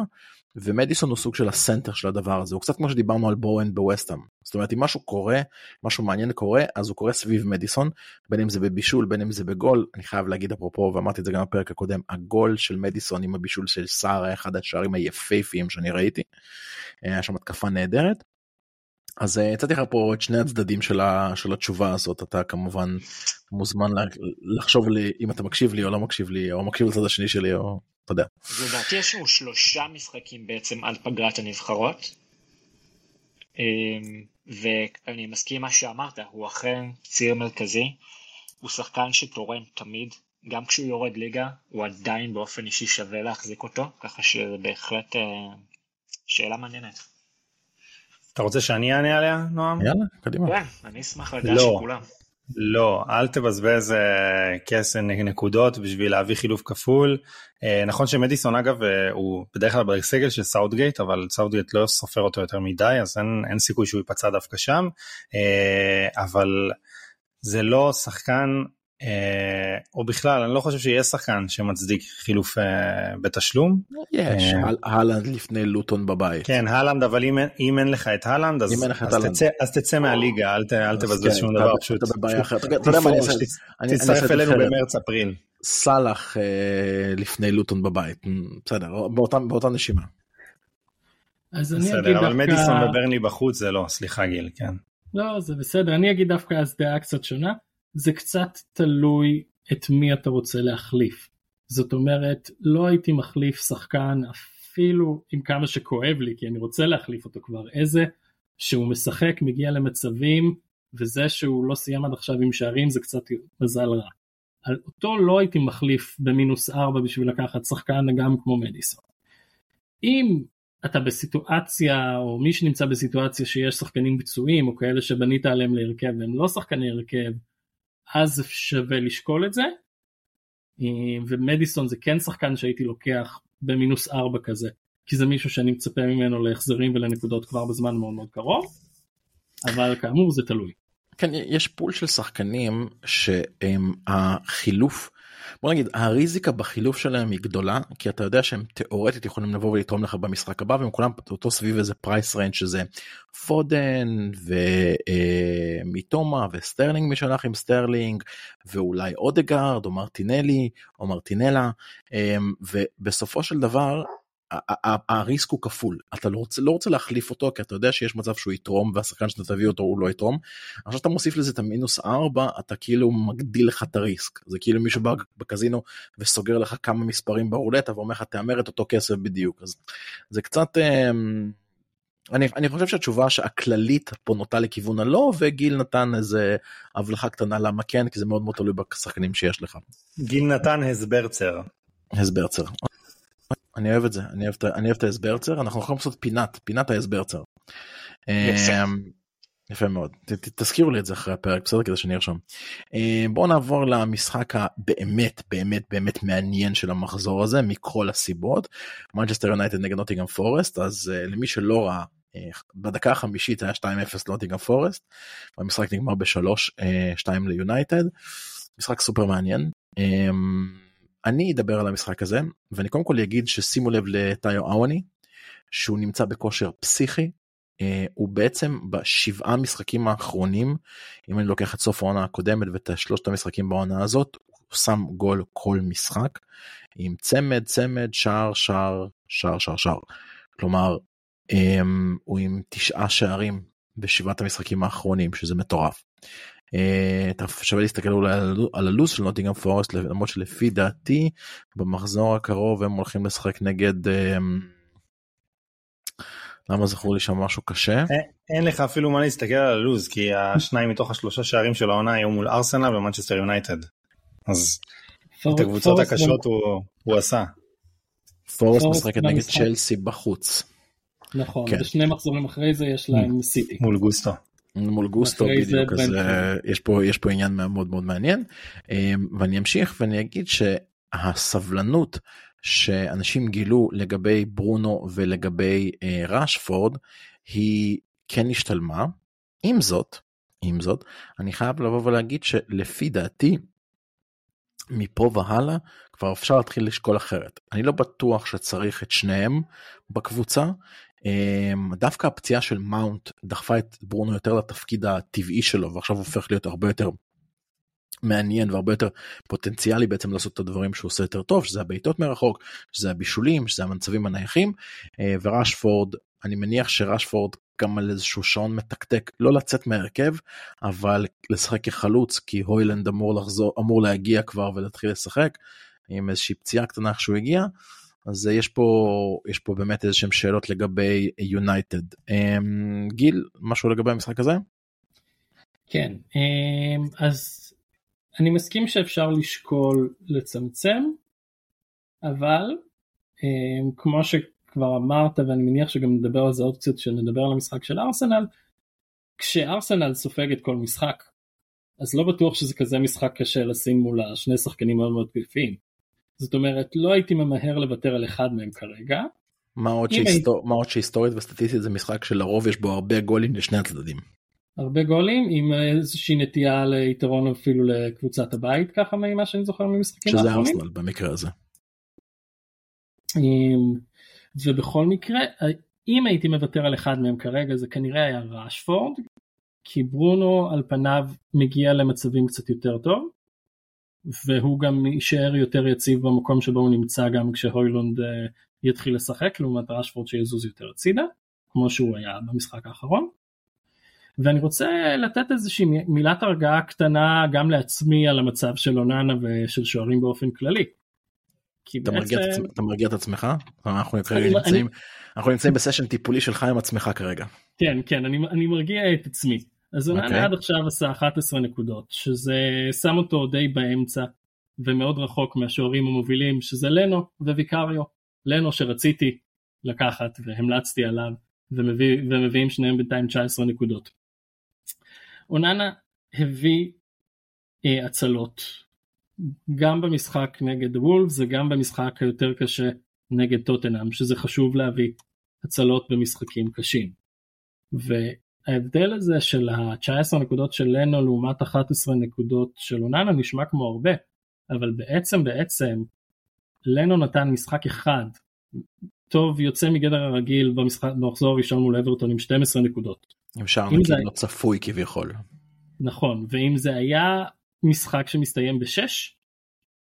ומדיסון הוא סוג של הסנטר של הדבר הזה, הוא קצת כמו שדיברנו על בואן בווסטהאם. זאת אומרת אם משהו קורה, משהו מעניין קורה, אז הוא קורה סביב מדיסון, בין אם זה בבישול, בין אם זה בגול, אני חייב להגיד אפרופו, ואמרתי את זה גם בפרק הקודם, הגול של מדיסון עם הבישול של סער היה אחד השערים היפהפיים שאני ראיתי, היה שם התקפה נהדרת. אז אה, הצעתי לך פה את שני הצדדים של, ה, של התשובה הזאת, אתה כמובן מוזמן לחשוב לי אם אתה מקשיב לי או לא מקשיב לי, או מקשיב לצד השני שלי, או אתה יודע. לדעתי יש לנו שלושה משחקים בעצם על פגרת הנבחרות. אמ, ואני מסכים מה שאמרת, הוא אכן ציר מרכזי, הוא שחקן שתורם תמיד, גם כשהוא יורד ליגה, הוא עדיין באופן אישי שווה להחזיק אותו, ככה שזה בהחלט אה, שאלה מעניינת. אתה רוצה שאני אענה עליה, נועם? יאללה, קדימה. כן, אני אשמח לדעת לא. שכולם. לא, אל תבזבז אה, כסף נקודות בשביל להביא חילוף כפול. אה, נכון שמדיסון אגב אה, הוא בדרך כלל בסגל של סאוטגייט אבל סאוטגייט לא סופר אותו יותר מדי אז אין, אין סיכוי שהוא ייפצע דווקא שם אבל זה לא שחקן או בכלל אני לא חושב שיהיה שחקן שמצדיק חילוף אה, בתשלום. יש, אה, הולנד לפני לוטון בבית. כן, הלנד, אבל אם, אין לך את הלנד, אז, תצא, מהליגה, אל, אל תבזבז כן, שום דבר, פשוט תצטרף אלינו במרץ אפריל. סאלח לפני לוטון בבית, בסדר, באותה נשימה. אז אני בסדר, אגיד אבל דווקא... מדיסון וברני בחוץ זה לא, סליחה גיל, כן. לא, זה בסדר, אני אגיד דווקא אז דעה קצת שונה. זה קצת תלוי את מי אתה רוצה להחליף. זאת אומרת, לא הייתי מחליף שחקן אפילו עם כמה שכואב לי, כי אני רוצה להחליף אותו כבר, איזה שהוא משחק, מגיע למצבים, וזה שהוא לא סיים עד עכשיו עם שערים זה קצת מזל רע. על אותו לא הייתי מחליף במינוס ארבע בשביל לקחת שחקן גם כמו מדיסון. אם אתה בסיטואציה, או מי שנמצא בסיטואציה שיש שחקנים ביצועים, או כאלה שבנית עליהם להרכב והם לא שחקני הרכב, אז שווה לשקול את זה. אה, ומדיסון זה כן שחקן שהייתי לוקח במינוס ארבע כזה, כי זה מישהו שאני מצפה ממנו להחזרים ולנקודות כבר בזמן מאוד מאוד קרוב, אבל כאמור זה תלוי. כן, יש פול של שחקנים שהם החילוף בוא נגיד הריזיקה בחילוף שלהם היא גדולה כי אתה יודע שהם תאורטית יכולים לבוא ולתרום לך במשחק הבא והם כולם אותו סביב איזה price range שזה פודן ומיטומה אה, וסטרלינג מי שהלך עם סטרלינג ואולי אודגרד או מרטינלי או מרטינלה אה, ובסופו של דבר הריסק הוא כפול אתה לא רוצה לא רוצה להחליף אותו כי אתה יודע שיש מצב שהוא יתרום והשחקן שאתה תביא אותו הוא לא יתרום. עכשיו אתה מוסיף לזה את המינוס 4 אתה כאילו מגדיל לך את הריסק זה כאילו מישהו בא בקזינו וסוגר לך כמה מספרים ברולטה ואומר לך תהמר את אותו כסף בדיוק אז זה קצת. אמ, אני, אני חושב שהתשובה הכללית פה נוטה לכיוון הלא וגיל נתן איזה הבלחה קטנה למה כן כי זה מאוד מאוד תלוי בשחקנים שיש לך. גיל נתן הסבר צר. אני אוהב את זה, אני אוהב, אני אוהב את ההסברצר, אנחנו יכולים לעשות פינת, פינת ההסברצר. יפה. אמ, יפה מאוד, ת, ת, תזכירו לי את זה אחרי הפרק, בסדר? כדי שאני ארשום. אמ, בואו נעבור למשחק הבאמת באמת באמת מעניין של המחזור הזה, מכל הסיבות. מנצ'סטר יונייטד נגד נוטיגם פורסט, אז uh, למי שלא ראה, uh, בדקה החמישית היה 2-0 לנוטיגם פורסט, והמשחק נגמר ב-3-2 uh, ליונייטד. משחק סופר מעניין. Um, אני אדבר על המשחק הזה ואני קודם כל אגיד ששימו לב לטאיו אוואני שהוא נמצא בכושר פסיכי אה, הוא בעצם בשבעה משחקים האחרונים אם אני לוקח את סוף העונה הקודמת ואת שלושת המשחקים בעונה הזאת הוא שם גול כל משחק עם צמד צמד שער שער שער שער שער. כלומר אמ, הוא עם תשעה שערים בשבעת המשחקים האחרונים שזה מטורף. אה, אתה שווה להסתכל אולי על הלו"ז של נוטינגהאם פורסט למרות שלפי דעתי במחזור הקרוב הם הולכים לשחק נגד אמ, למה זכור לי שם משהו קשה? אין, לך אפילו מה להסתכל על הלו"ז כי השניים מתוך השלושה שערים של העונה היו מול ארסנל ומנצ'סטר יונייטד. אז את הקבוצות הקשות הוא, עשה. פורסט משחקת נגד צ'לסי בחוץ. נכון, כן. ושני מחזורים אחרי זה יש להם סיטי. מול גוסטו. מול גוסטו בדיוק, אז יש פה, יש פה עניין מאוד מאוד מעניין. אמ, ואני אמשיך ואני אגיד שהסבלנות שאנשים גילו לגבי ברונו ולגבי אה, ראשפורד היא כן השתלמה. עם זאת, עם זאת, אני חייב לבוא ולהגיד שלפי דעתי, מפה והלאה כבר אפשר להתחיל לשקול אחרת. אני לא בטוח שצריך את שניהם בקבוצה. אמ, דווקא הפציעה של מאונט דחפה את ברונו יותר לתפקיד הטבעי שלו ועכשיו הופך להיות הרבה יותר מעניין והרבה יותר פוטנציאלי בעצם לעשות את הדברים שהוא עושה יותר טוב שזה הבעיטות מרחוק שזה הבישולים שזה המצבים הנייחים. אה, וראשפורד אני מניח שראשפורד גם על איזשהו שעון מתקתק לא לצאת מהרכב אבל לשחק כחלוץ כי הוילנד אמור לחזור אמור להגיע כבר ולהתחיל לשחק עם איזושהי פציעה קטנה איך שהוא הגיע אז יש פה יש פה באמת איזה שהם שאלות לגבי יונייטד אמ, גיל משהו לגבי המשחק הזה. כן אמ, אז אני מסכים שאפשר לשקול לצמצם, אבל אה, כמו שכבר אמרת ואני מניח שגם נדבר על זה עוד קצת כשנדבר על המשחק של ארסנל, כשארסנל סופגת כל משחק, אז לא בטוח שזה כזה משחק קשה לשים מול השני שחקנים מאוד מאוד קליפים. זאת אומרת לא הייתי ממהר לוותר על אחד מהם כרגע. מה עוד, שהיסטור... היית... מה עוד שהיסטורית וסטטיסטית זה משחק שלרוב יש בו הרבה גולים לשני הצדדים. הרבה גולים עם איזושהי נטייה ליתרון אפילו לקבוצת הבית ככה ממה שאני זוכר ממשחקים שזה ארסנל במקרה הזה. ובכל מקרה אם הייתי מוותר על אחד מהם כרגע זה כנראה היה ראשפורד כי ברונו על פניו מגיע למצבים קצת יותר טוב והוא גם יישאר יותר יציב במקום שבו הוא נמצא גם כשהוילונד אה, יתחיל לשחק לעומת ראשפורד שיזוז יותר הצידה כמו שהוא היה במשחק האחרון. ואני רוצה לתת איזושהי מילת הרגעה קטנה גם לעצמי על המצב של אוננה ושל שוערים באופן כללי. אתה, בעצם... מרגיע את, אתה מרגיע את עצמך? אנחנו, אני, נמצאים, אני... אנחנו נמצאים בסשן טיפולי שלך עם עצמך כרגע. כן, כן, אני, אני מרגיע את עצמי. אז אוננה okay. אוקיי. עד עכשיו עשה 11 נקודות, שזה שם אותו די באמצע ומאוד רחוק מהשוערים המובילים, שזה לנו וויקריו. לנו שרציתי לקחת והמלצתי עליו ומביא, ומביאים שניהם בינתיים 19 נקודות. אוננה הביא אה, הצלות גם במשחק נגד וולפס וגם במשחק היותר קשה נגד טוטנאם שזה חשוב להביא הצלות במשחקים קשים. וההבדל הזה של ה-19 נקודות של לנו לעומת 11 נקודות של אוננה נשמע כמו הרבה אבל בעצם בעצם לנו נתן משחק אחד טוב יוצא מגדר הרגיל במשחק במחזור הראשון מול אברטון עם 12 נקודות. עם שער נקי לא צפוי כביכול. נכון ואם זה היה משחק שמסתיים בשש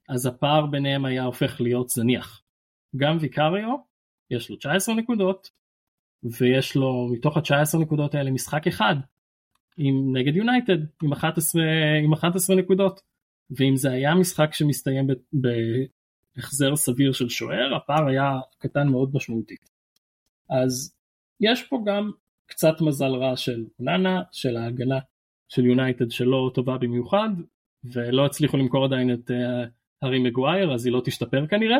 אז הפער ביניהם היה הופך להיות זניח. גם ויקריו יש לו 19 נקודות ויש לו מתוך ה-19 נקודות האלה משחק אחד עם נגד יונייטד עם 11 עם 11 נקודות ואם זה היה משחק שמסתיים בהחזר סביר של שוער הפער היה קטן מאוד משמעותית. אז יש פה גם קצת מזל רע של נאנה, של ההגנה של יונייטד שלא טובה במיוחד, ולא הצליחו למכור עדיין את uh, הארי מגווייר, אז היא לא תשתפר כנראה,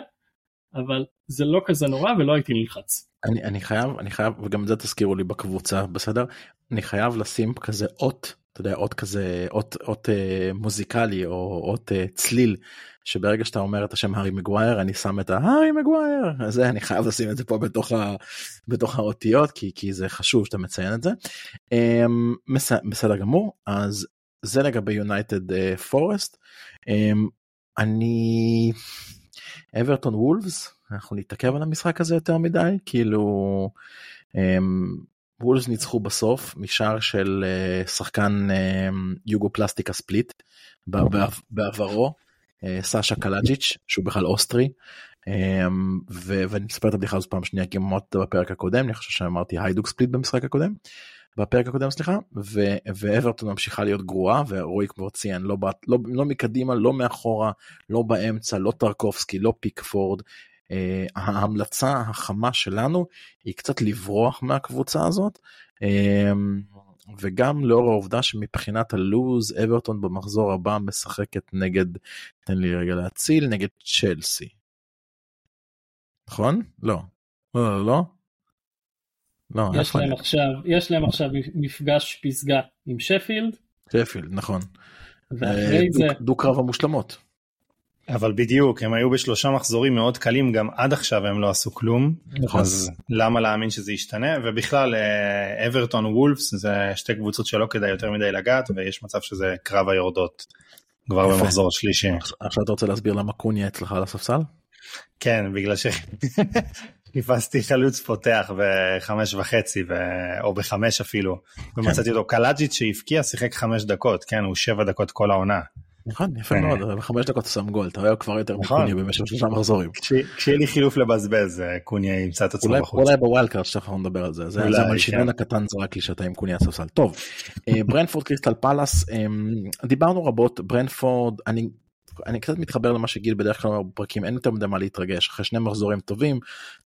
אבל זה לא כזה נורא ולא הייתי נלחץ. אני, אני חייב, אני חייב, וגם את זה תזכירו לי בקבוצה, בסדר? אני חייב לשים כזה אות, אתה יודע, אות כזה, אות, אות אה, מוזיקלי או אות אה, צליל שברגע שאתה אומר את השם הארי מגווייר אני שם את ההארי מגווייר זה אני חייב לשים את זה פה בתוך, ה, בתוך האותיות כי, כי זה חשוב שאתה מציין את זה. אמ, בסדר גמור אז זה לגבי יונייטד פורסט. אה, אמ, אני אברטון וולפס אנחנו נתעכב על המשחק הזה יותר מדי כאילו אמ, וולפס ניצחו בסוף משער של אה, שחקן אה, יוגופלסטיקה ספליט בעברו. סאשה קלאייג'יץ' שהוא בכלל אוסטרי ואני מספר את הבדיחה הזאת פעם שנייה כי אמרתי בפרק הקודם אני חושב שאמרתי היידוק ספליט במשחק הקודם. בפרק הקודם סליחה ואברטון ממשיכה להיות גרועה ורועי כבר ציין לא, לא, לא מקדימה לא מאחורה לא באמצע לא טרקובסקי לא פיקפורד ההמלצה החמה שלנו היא קצת לברוח מהקבוצה הזאת uh, וגם לאור העובדה שמבחינת הלוז אברטון במחזור הבא משחקת נגד תן לי רגע להציל נגד צ'לסי. נכון? לא. לא לא לא. לא יש להם עכשיו יש להם עכשיו מפגש פסגה עם שפילד. שפילד נכון. ואחרי זה דו קרב המושלמות. אבל בדיוק הם היו בשלושה מחזורים מאוד קלים גם עד עכשיו הם לא עשו כלום נכון. אז למה להאמין שזה ישתנה ובכלל אה, אברטון וולפס זה שתי קבוצות שלא כדאי יותר מדי לגעת ויש מצב שזה קרב היורדות כבר יפה. במחזור השלישי. עכשיו אתה רוצה להסביר למה קוניה אצלך על הספסל? כן בגלל שחיפשתי [LAUGHS] חלוץ פותח בחמש וחצי ו... או בחמש אפילו ומצאתי אותו קלאייג'יץ' שהבקיע שיחק חמש דקות כן הוא שבע דקות כל העונה. נכון יפה מאוד בחמש דקות שם גול אתה רואה כבר יותר נכון. מקוניה במשך שלושה מחזורים. כשיהיה לי חילוף לבזבז אה, קוניה ימצא את עצמו בחוץ. אולי ב wild card שתכף נדבר על זה זה המלשינון כן. הקטן זרק לי שאתה עם קוניה ספסל טוב אה, ברנפורד קריסטל פאלאס אמ, דיברנו רבות ברנפורד אני אני קצת מתחבר למה שגיל בדרך כלל אומר בפרקים אין יותר מדי מה להתרגש אחרי שני מחזורים טובים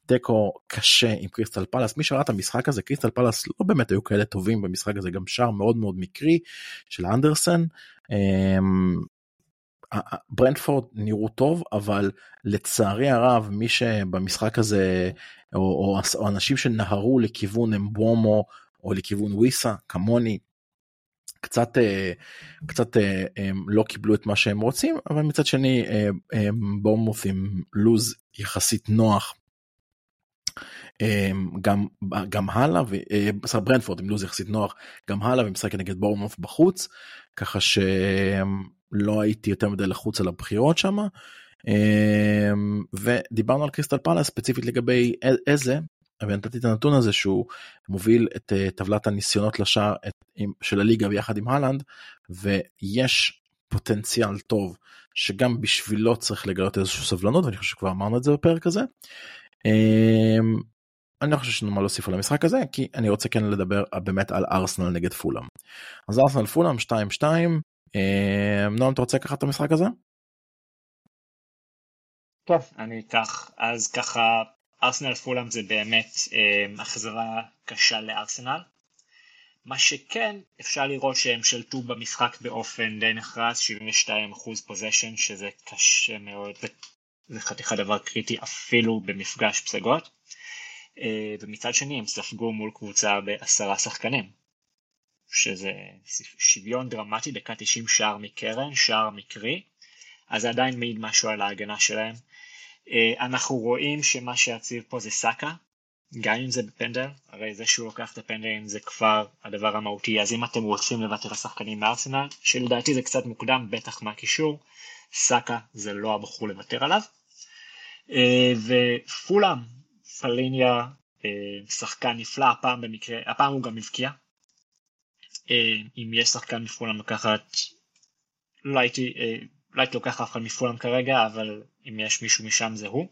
תיקו קשה עם קריסטל פאלאס מי שראה את המשחק הזה קריסטל פאלאס לא באמת היו כאלה טובים במשחק הזה גם שער מאוד מאוד מקרי של אנדרסן ברנטפורד נראו טוב אבל לצערי הרב מי שבמשחק הזה או, או, או אנשים שנהרו לכיוון אמבומו או לכיוון וויסה כמוני קצת אה, קצת אה, לא קיבלו את מה שהם רוצים אבל מצד שני אה, בורמוס עם לוז יחסית נוח. גם גם הלאה ובסדר ברנפורד עם לוז יחסית נוח גם הלאה ומשחק נגד בורמוף בחוץ ככה שלא הייתי יותר מדי לחוץ על הבחירות שם ודיברנו על קריסטל פאלה ספציפית לגבי איזה ונתתי את הנתון הזה שהוא מוביל את uh, טבלת הניסיונות לשער של הליגה ביחד עם הלנד ויש פוטנציאל טוב שגם בשבילו צריך לגלות איזושהי סבלנות ואני חושב שכבר אמרנו את זה בפרק הזה. אני לא חושב שיש לנו מה להוסיף על המשחק הזה כי אני רוצה כן לדבר באמת על ארסנל נגד פולאם. אז ארסנל פולאם 2-2 נועם אתה רוצה לקחת את המשחק הזה? טוב אני אקח אז ככה ארסנל פולאם זה באמת אה, החזרה קשה לארסנל. מה שכן אפשר לראות שהם שלטו במשחק באופן די נחרץ 72% פוזיישן שזה קשה מאוד זה חתיכה דבר קריטי אפילו במפגש פסגות אה, ומצד שני הם ספגו מול קבוצה בעשרה שחקנים שזה שוויון דרמטי דקה 90 שער מקרן שער מקרי אז זה עדיין מעיד משהו על ההגנה שלהם אה, אנחנו רואים שמה שיציב פה זה סאקה, גם אם זה בפנדל, הרי זה שהוא לוקח את הפנדלים זה כבר הדבר המהותי, אז אם אתם רוצים לוותר לשחקנים מארסנל, שלדעתי זה קצת מוקדם, בטח מהקישור, סאקה זה לא הבחור לוותר עליו. אה, ופולאם, פליניה, אה, שחקן נפלא, הפעם במקרה, הפעם הוא גם הבקיע. אם יש שחקן מפולאם לקחת, לא הייתי, לא הייתי לוקח אף אחד מפולאם כרגע, אבל אם יש מישהו משם זה הוא.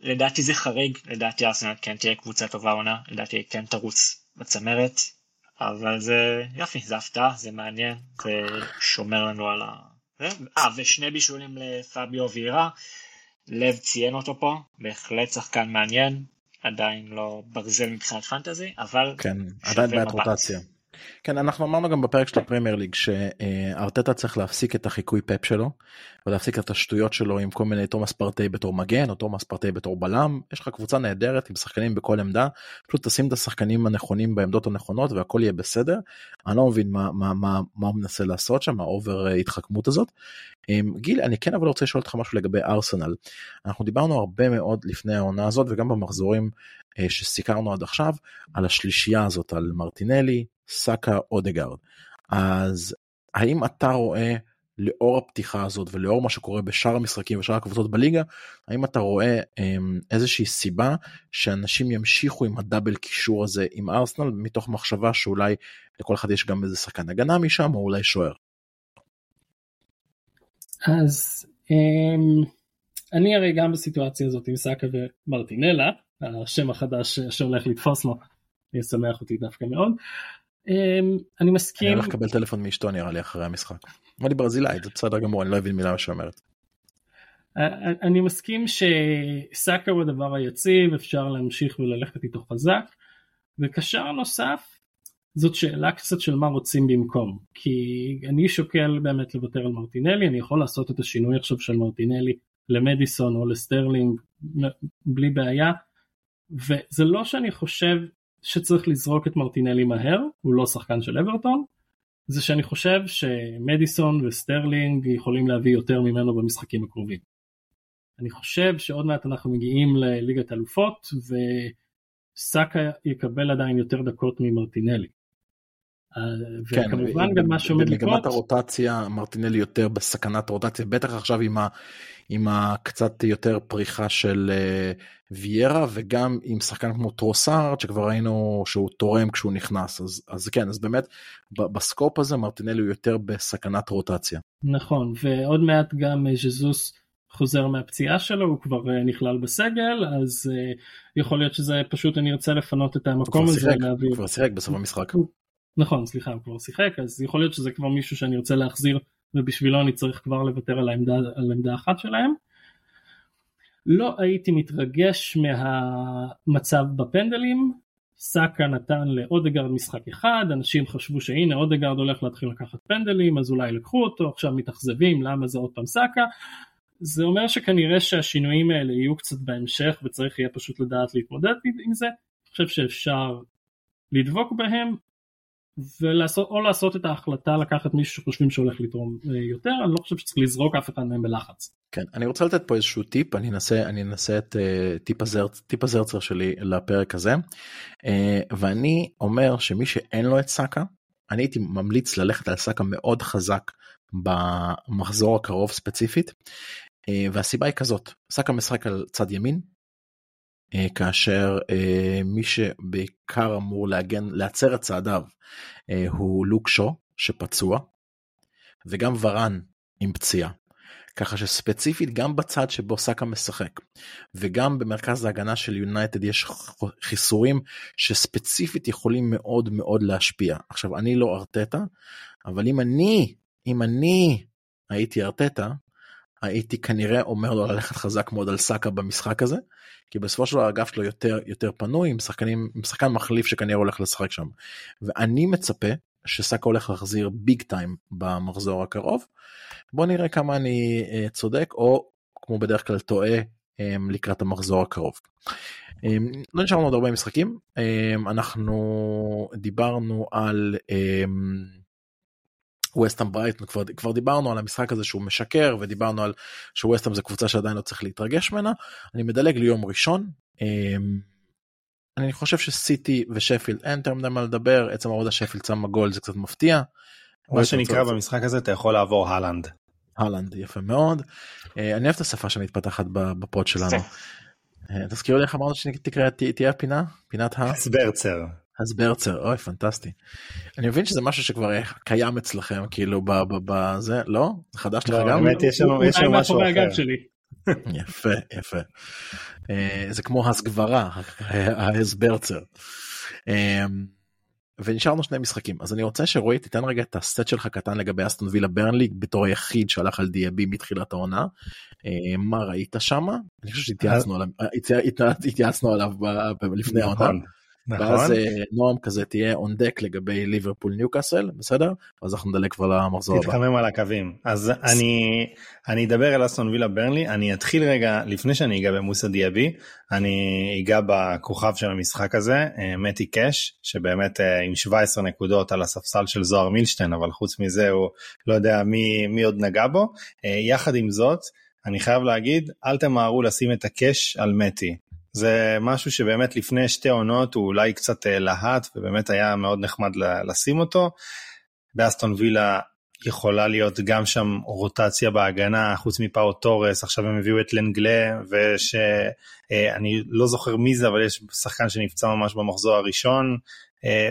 לדעתי זה חריג, לדעתי ארסנל כן תהיה קבוצה טובה עונה, לדעתי כן תרוץ בצמרת, אבל זה יופי, זה הפתעה, זה מעניין, זה שומר לנו על ה... אה, ושני בישולים לפביו וירה, לב ציין אותו פה, בהחלט שחקן מעניין, עדיין לא ברזל מבחינת פנטזי, אבל... כן, עדיין בעיית רוטציה. כן אנחנו אמרנו גם בפרק של הפרמייר ליג שארטטה צריך להפסיק את החיקוי פפ שלו ולהפסיק את השטויות שלו עם כל מיני תומאס פארטיי בתור מגן או תומאס פארטיי בתור בלם יש לך קבוצה נהדרת עם שחקנים בכל עמדה פשוט תשים את השחקנים הנכונים בעמדות הנכונות והכל יהיה בסדר. אני לא מבין מה מה מה מה הוא מנסה לעשות שם ה over התחכמות הזאת. גיל אני כן אבל רוצה לשאול אותך משהו לגבי ארסנל אנחנו דיברנו הרבה מאוד לפני העונה הזאת וגם במחזורים אה, שסיקרנו עד עכשיו על השלישייה הזאת על מרטינלי סאקה אודגרד. אז האם אתה רואה לאור הפתיחה הזאת ולאור מה שקורה בשאר המשחקים ושאר הקבוצות בליגה האם אתה רואה אמ, איזושהי סיבה שאנשים ימשיכו עם הדאבל קישור הזה עם ארסנל מתוך מחשבה שאולי לכל אחד יש גם איזה שחקן הגנה משם או אולי שוער. אז אמ, אני הרי גם בסיטואציה הזאת עם סאקה ומרטינלה, השם החדש שהולך לתפוס לו, ישמח אותי דווקא מאוד. אמ, אני מסכים. אני הולך לקבל טלפון מאשתו נראה לי אחרי המשחק. אמר לי ברזילאית זה בסדר גמור אני לא אבין מילה שאומרת. אני מסכים שסאקה הוא הדבר היציב אפשר להמשיך וללכת איתו חזק. וקשר נוסף זאת שאלה קצת של מה רוצים במקום כי אני שוקל באמת לוותר על מרטינלי אני יכול לעשות את השינוי עכשיו של מרטינלי למדיסון או לסטרלינג בלי בעיה וזה לא שאני חושב שצריך לזרוק את מרטינלי מהר הוא לא שחקן של אברטון זה שאני חושב שמדיסון וסטרלינג יכולים להביא יותר ממנו במשחקים הקרובים. אני חושב שעוד מעט אנחנו מגיעים לליגת אלופות וסאקה יקבל עדיין יותר דקות ממרטינלי. אה, כן, וכמובן גם מה שעומד לקרות. במגמת הרוטציה מרטינלי יותר בסכנת רוטציה בטח עכשיו עם, ה, עם הקצת יותר פריחה של uh, ויירה וגם עם שחקן כמו טרוסארד שכבר ראינו שהוא תורם כשהוא נכנס אז, אז כן אז באמת בסקופ הזה מרטינלי הוא יותר בסכנת רוטציה. נכון ועוד מעט גם אה, ז'זוס חוזר מהפציעה שלו הוא כבר נכלל בסגל אז uh, יכול להיות שזה פשוט אני ארצה לפנות את המקום הזה. הוא כבר שיחק בסוף המשחק. נכון סליחה הוא כבר שיחק אז יכול להיות שזה כבר מישהו שאני רוצה להחזיר ובשבילו אני צריך כבר לוותר על העמדה, על עמדה אחת שלהם. לא הייתי מתרגש מהמצב בפנדלים, סאקה נתן לאודגרד משחק אחד, אנשים חשבו שהנה אודגרד הולך להתחיל לקחת פנדלים אז אולי לקחו אותו, עכשיו מתאכזבים למה זה עוד פעם סאקה. זה אומר שכנראה שהשינויים האלה יהיו קצת בהמשך וצריך יהיה פשוט לדעת להתמודד עם זה. אני חושב שאפשר לדבוק בהם ולעשות או לעשות את ההחלטה לקחת מישהו שחושבים שהולך לתרום אה, יותר אני לא חושב שצריך לזרוק אף אחד מהם בלחץ. כן אני רוצה לתת פה איזשהו טיפ אני אנסה אני אנסה את uh, טיפ הזרצ טיפ הזרצר שלי לפרק הזה uh, ואני אומר שמי שאין לו את סאקה אני הייתי ממליץ ללכת על סאקה מאוד חזק במחזור הקרוב ספציפית uh, והסיבה היא כזאת סאקה משחק על צד ימין כאשר אה, מי שבעיקר אמור להגן, להצר את צעדיו אה, הוא לוק שו שפצוע וגם ורן עם פציעה. ככה שספציפית גם בצד שבו סאקה משחק וגם במרכז ההגנה של יונייטד יש חיסורים שספציפית יכולים מאוד מאוד להשפיע. עכשיו אני לא ארטטה אבל אם אני אם אני הייתי ארטטה הייתי כנראה אומר לו ללכת חזק מאוד על סאקה במשחק הזה כי בסופו של דבר האגף שלו יותר יותר פנוי עם שחקנים עם שחקן מחליף שכנראה הולך לשחק שם. ואני מצפה שסאקה הולך להחזיר ביג טיים במחזור הקרוב. בוא נראה כמה אני uh, צודק או כמו בדרך כלל טועה um, לקראת המחזור הקרוב. Um, לא נשארנו עוד הרבה משחקים. um, אנחנו דיברנו על ווסטהאם ברייטון כבר, כבר דיברנו על המשחק הזה שהוא משקר ודיברנו על שווסטהאם זה קבוצה שעדיין לא צריך להתרגש ממנה אני מדלג ליום ראשון. אמ, אני חושב שסיטי ושפילד אין יותר מדי מה לדבר עצם העבודה שפילד שם גול זה קצת מפתיע. מה שנקרא במשחק הזה אתה יכול לעבור הלנד. הלנד יפה מאוד. אה, אני אוהב את השפה שמתפתחת בפוד שלנו. אה, תזכירו לי איך אמרנו שתקרא תהיה הפינה פינת ה... [LAUGHS] סברצר. אז ברצר אוי פנטסטי. אני מבין שזה משהו שכבר קיים אצלכם כאילו בזה לא זה חדש לך לא, גם באמת יש לנו משהו אחר. יפה יפה אה, זה כמו הסגברה ההסברצר. אמ, ונשארנו שני משחקים אז אני רוצה שרועי תיתן רגע את הסט שלך קטן לגבי אסטון וילה ברנלי בתור היחיד שהלך על דיאבי מתחילת העונה. אה, מה ראית שמה? אני חושב שהתייעצנו עליו לפני העונה. נכון. ואז אה, נועם כזה תהיה און דק לגבי ליברפול ניוקאסל בסדר אז אנחנו נדלק כבר למחזור הבא. תתחמם על הקווים אז אני אני אדבר על אסטון וילה ברנלי אני אתחיל רגע לפני שאני אגע במוסא דיאבי אני אגע בכוכב של המשחק הזה אה, מתי קאש שבאמת אה, עם 17 נקודות על הספסל של זוהר מילשטיין אבל חוץ מזה הוא לא יודע מי מי עוד נגע בו יחד עם זאת. אני חייב להגיד אל תמהרו לשים את הקאש על מתי זה משהו שבאמת לפני שתי עונות הוא אולי קצת אה, להט ובאמת היה מאוד נחמד לשים אותו. באסטון וילה יכולה להיות גם שם רוטציה בהגנה חוץ מפאו טורס עכשיו הם הביאו את לנגלה ושאני אה, לא זוכר מי זה אבל יש שחקן שנפצע ממש במחזור הראשון. אה,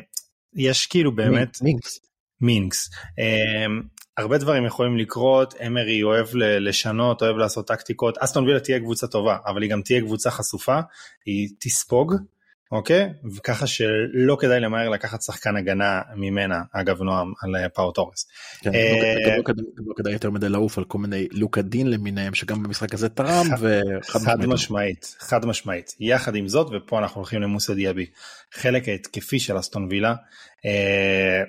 יש כאילו באמת מינקס מינקס. הרבה דברים יכולים לקרות, אמרי אוהב לשנות, אוהב לעשות טקטיקות, אסטון וילה תהיה קבוצה טובה, אבל היא גם תהיה קבוצה חשופה, היא תספוג, אוקיי? וככה שלא כדאי למהר לקחת שחקן הגנה ממנה, אגב נועם, על אה, פאו תורס. כן, לא, אה, לא, לא כדאי יותר מדי לעוף על כל מיני לוקה דין למיניהם, שגם במשחק הזה תרם, חד משמעית, חד משמעית. יחד עם זאת, ופה אנחנו הולכים למוסא דיאבי, חלק ההתקפי של אסטון וילה, אה,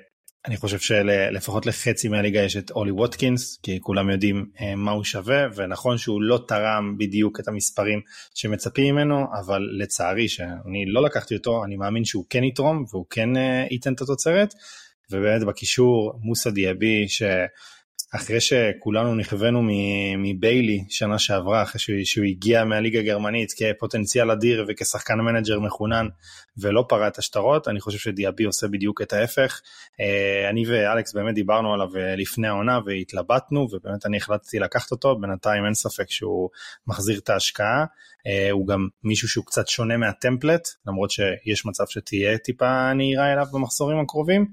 אני חושב שלפחות לחצי מהליגה יש את אולי ווטקינס, כי כולם יודעים אה, מה הוא שווה, ונכון שהוא לא תרם בדיוק את המספרים שמצפים ממנו, אבל לצערי שאני לא לקחתי אותו, אני מאמין שהוא כן יתרום והוא כן אה, ייתן את התוצרת, ובאמת בקישור מוסא דיאבי, ש... אחרי שכולנו נכווינו מביילי שנה שעברה, אחרי שהוא, שהוא הגיע מהליגה הגרמנית כפוטנציאל אדיר וכשחקן manager מחונן ולא פרע השטרות, אני חושב שדיאבי עושה בדיוק את ההפך. אה, אני ואלכס באמת דיברנו עליו אה, לפני העונה והתלבטנו, ובאמת אני החלטתי לקחת אותו, בינתיים אין ספק שהוא מחזיר את ההשקעה. אה, הוא גם מישהו שהוא קצת שונה מהטמפלט, למרות שיש מצב שתהיה טיפה נהירה אליו במחזורים הקרובים,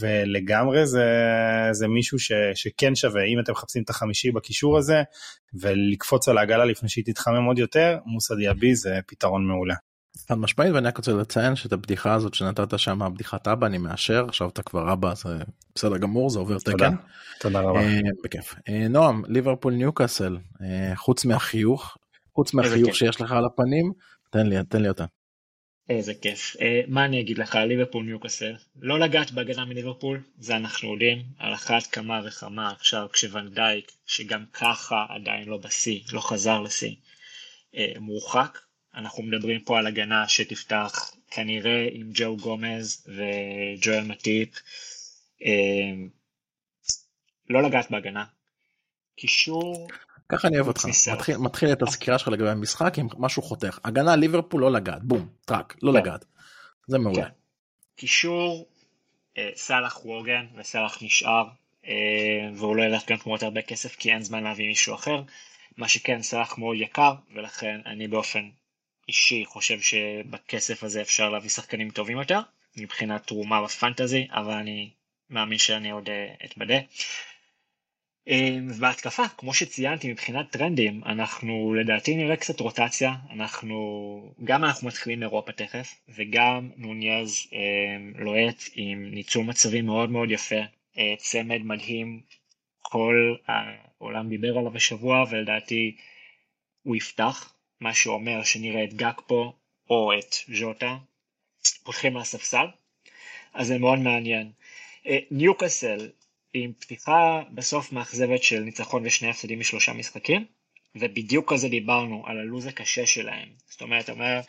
ולגמרי זה, זה מישהו ש, שכן שווה, אם אתם מחפשים את החמישי בקישור הזה, ולקפוץ על העגלה לפני שהיא תתחמם עוד יותר, מוסא דיאבי זה פתרון מעולה. חד משמעית ואני רק רוצה לציין שאת הבדיחה הזאת שנתת שם בדיחת אבא אני מאשר עכשיו אתה כבר אבא זה בסדר גמור זה עובר תקן. תודה רבה. אה, בכיף. אה, נועם ליברפול ניוקאסל אה, חוץ מהחיוך חוץ מהחיוך שיש לך על הפנים תן לי תן לי אותה. איזה כיף. מה אני אגיד לך ליברפול ניוקאסל לא לגעת בהגנה מליברפול זה אנחנו יודעים על אחת כמה וכמה עכשיו כשוונדייק שגם ככה עדיין לא בשיא לא חזר לשיא מורחק אנחנו מדברים פה על הגנה שתפתח כנראה עם ג'ו גומז וג'ואל מטיפ. אמ, לא לגעת בהגנה. קישור. ככה אני אוהב אותך. מתחיל, מתחיל את הסקירה שלך לגבי המשחק עם משהו חותך. הגנה ליברפול לא לגעת, בום, טראק, לא כן. לגעת. זה מעולה. כן. קישור, אה, סאלח ווגן וסאלח נשאר, אה, והוא לא ילך גם כמות הרבה כסף כי אין זמן להביא מישהו אחר. מה שכן סאלח מאוד יקר ולכן אני באופן אישי חושב שבכסף הזה אפשר להביא שחקנים טובים יותר מבחינת תרומה בפנטזי אבל אני מאמין שאני עוד אה, אתבדה. אמ, בהתקפה כמו שציינתי מבחינת טרנדים אנחנו לדעתי נראה קצת רוטציה. אנחנו גם אנחנו מתחילים אירופה תכף וגם נוניאז אמ, לוהט עם ניצול מצבים מאוד מאוד יפה אה, צמד מדהים. כל העולם דיבר עליו השבוע ולדעתי הוא יפתח מה שאומר שנראה את גאק פה או את ז'וטה. פותחים מהספסל, אז זה מאוד מעניין. אה, ניוקאסל עם פתיחה בסוף מאכזבת של ניצחון ושני הפסדים משלושה משחקים, ובדיוק על זה דיברנו, על הלו"ז הקשה שלהם. זאת אומרת, אומר,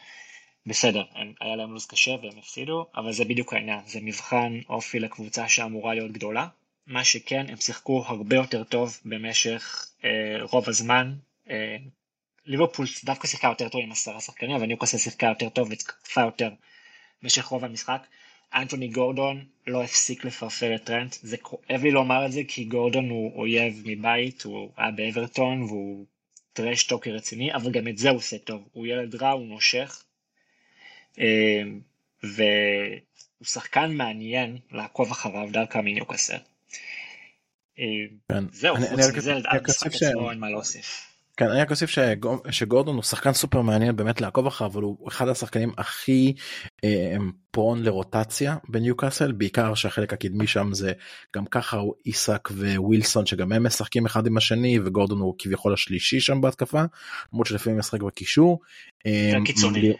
בסדר, היה להם לו"ז קשה והם הפסידו, אבל זה בדיוק העניין, זה מבחן אופי לקבוצה שאמורה להיות גדולה. מה שכן, הם שיחקו הרבה יותר טוב במשך אה, רוב הזמן, אה, ליברפול דווקא שיחקה יותר טוב עם עשרה שחקנים, אבל ניוקאסל שיחקה יותר טוב ותקפה יותר במשך רוב המשחק. אנטוני גורדון לא הפסיק לפרפר את טרנט, זה כואב לי לומר את זה כי גורדון הוא אויב מבית, הוא היה באברטון והוא טרש טוקר רציני, אבל גם את זה הוא עושה טוב, הוא ילד רע, הוא נושך, אה, והוא שחקן מעניין לעקוב אחריו דווקא מניוקאסל. אה, כן. זהו, חוץ מזה, המשחק עצמו אין מה להוסיף. כן, אני רק אוסיף שגורדון הוא שחקן סופר מעניין באמת לעקוב אחריו אבל הוא אחד השחקנים הכי אה, פרון לרוטציה בניוקאסל בעיקר שהחלק הקדמי שם זה גם ככה הוא איסק ווילסון שגם הם משחקים אחד עם השני וגורדון הוא כביכול השלישי שם בהתקפה למרות שלפעמים משחק בקישור. אה, קיצוני.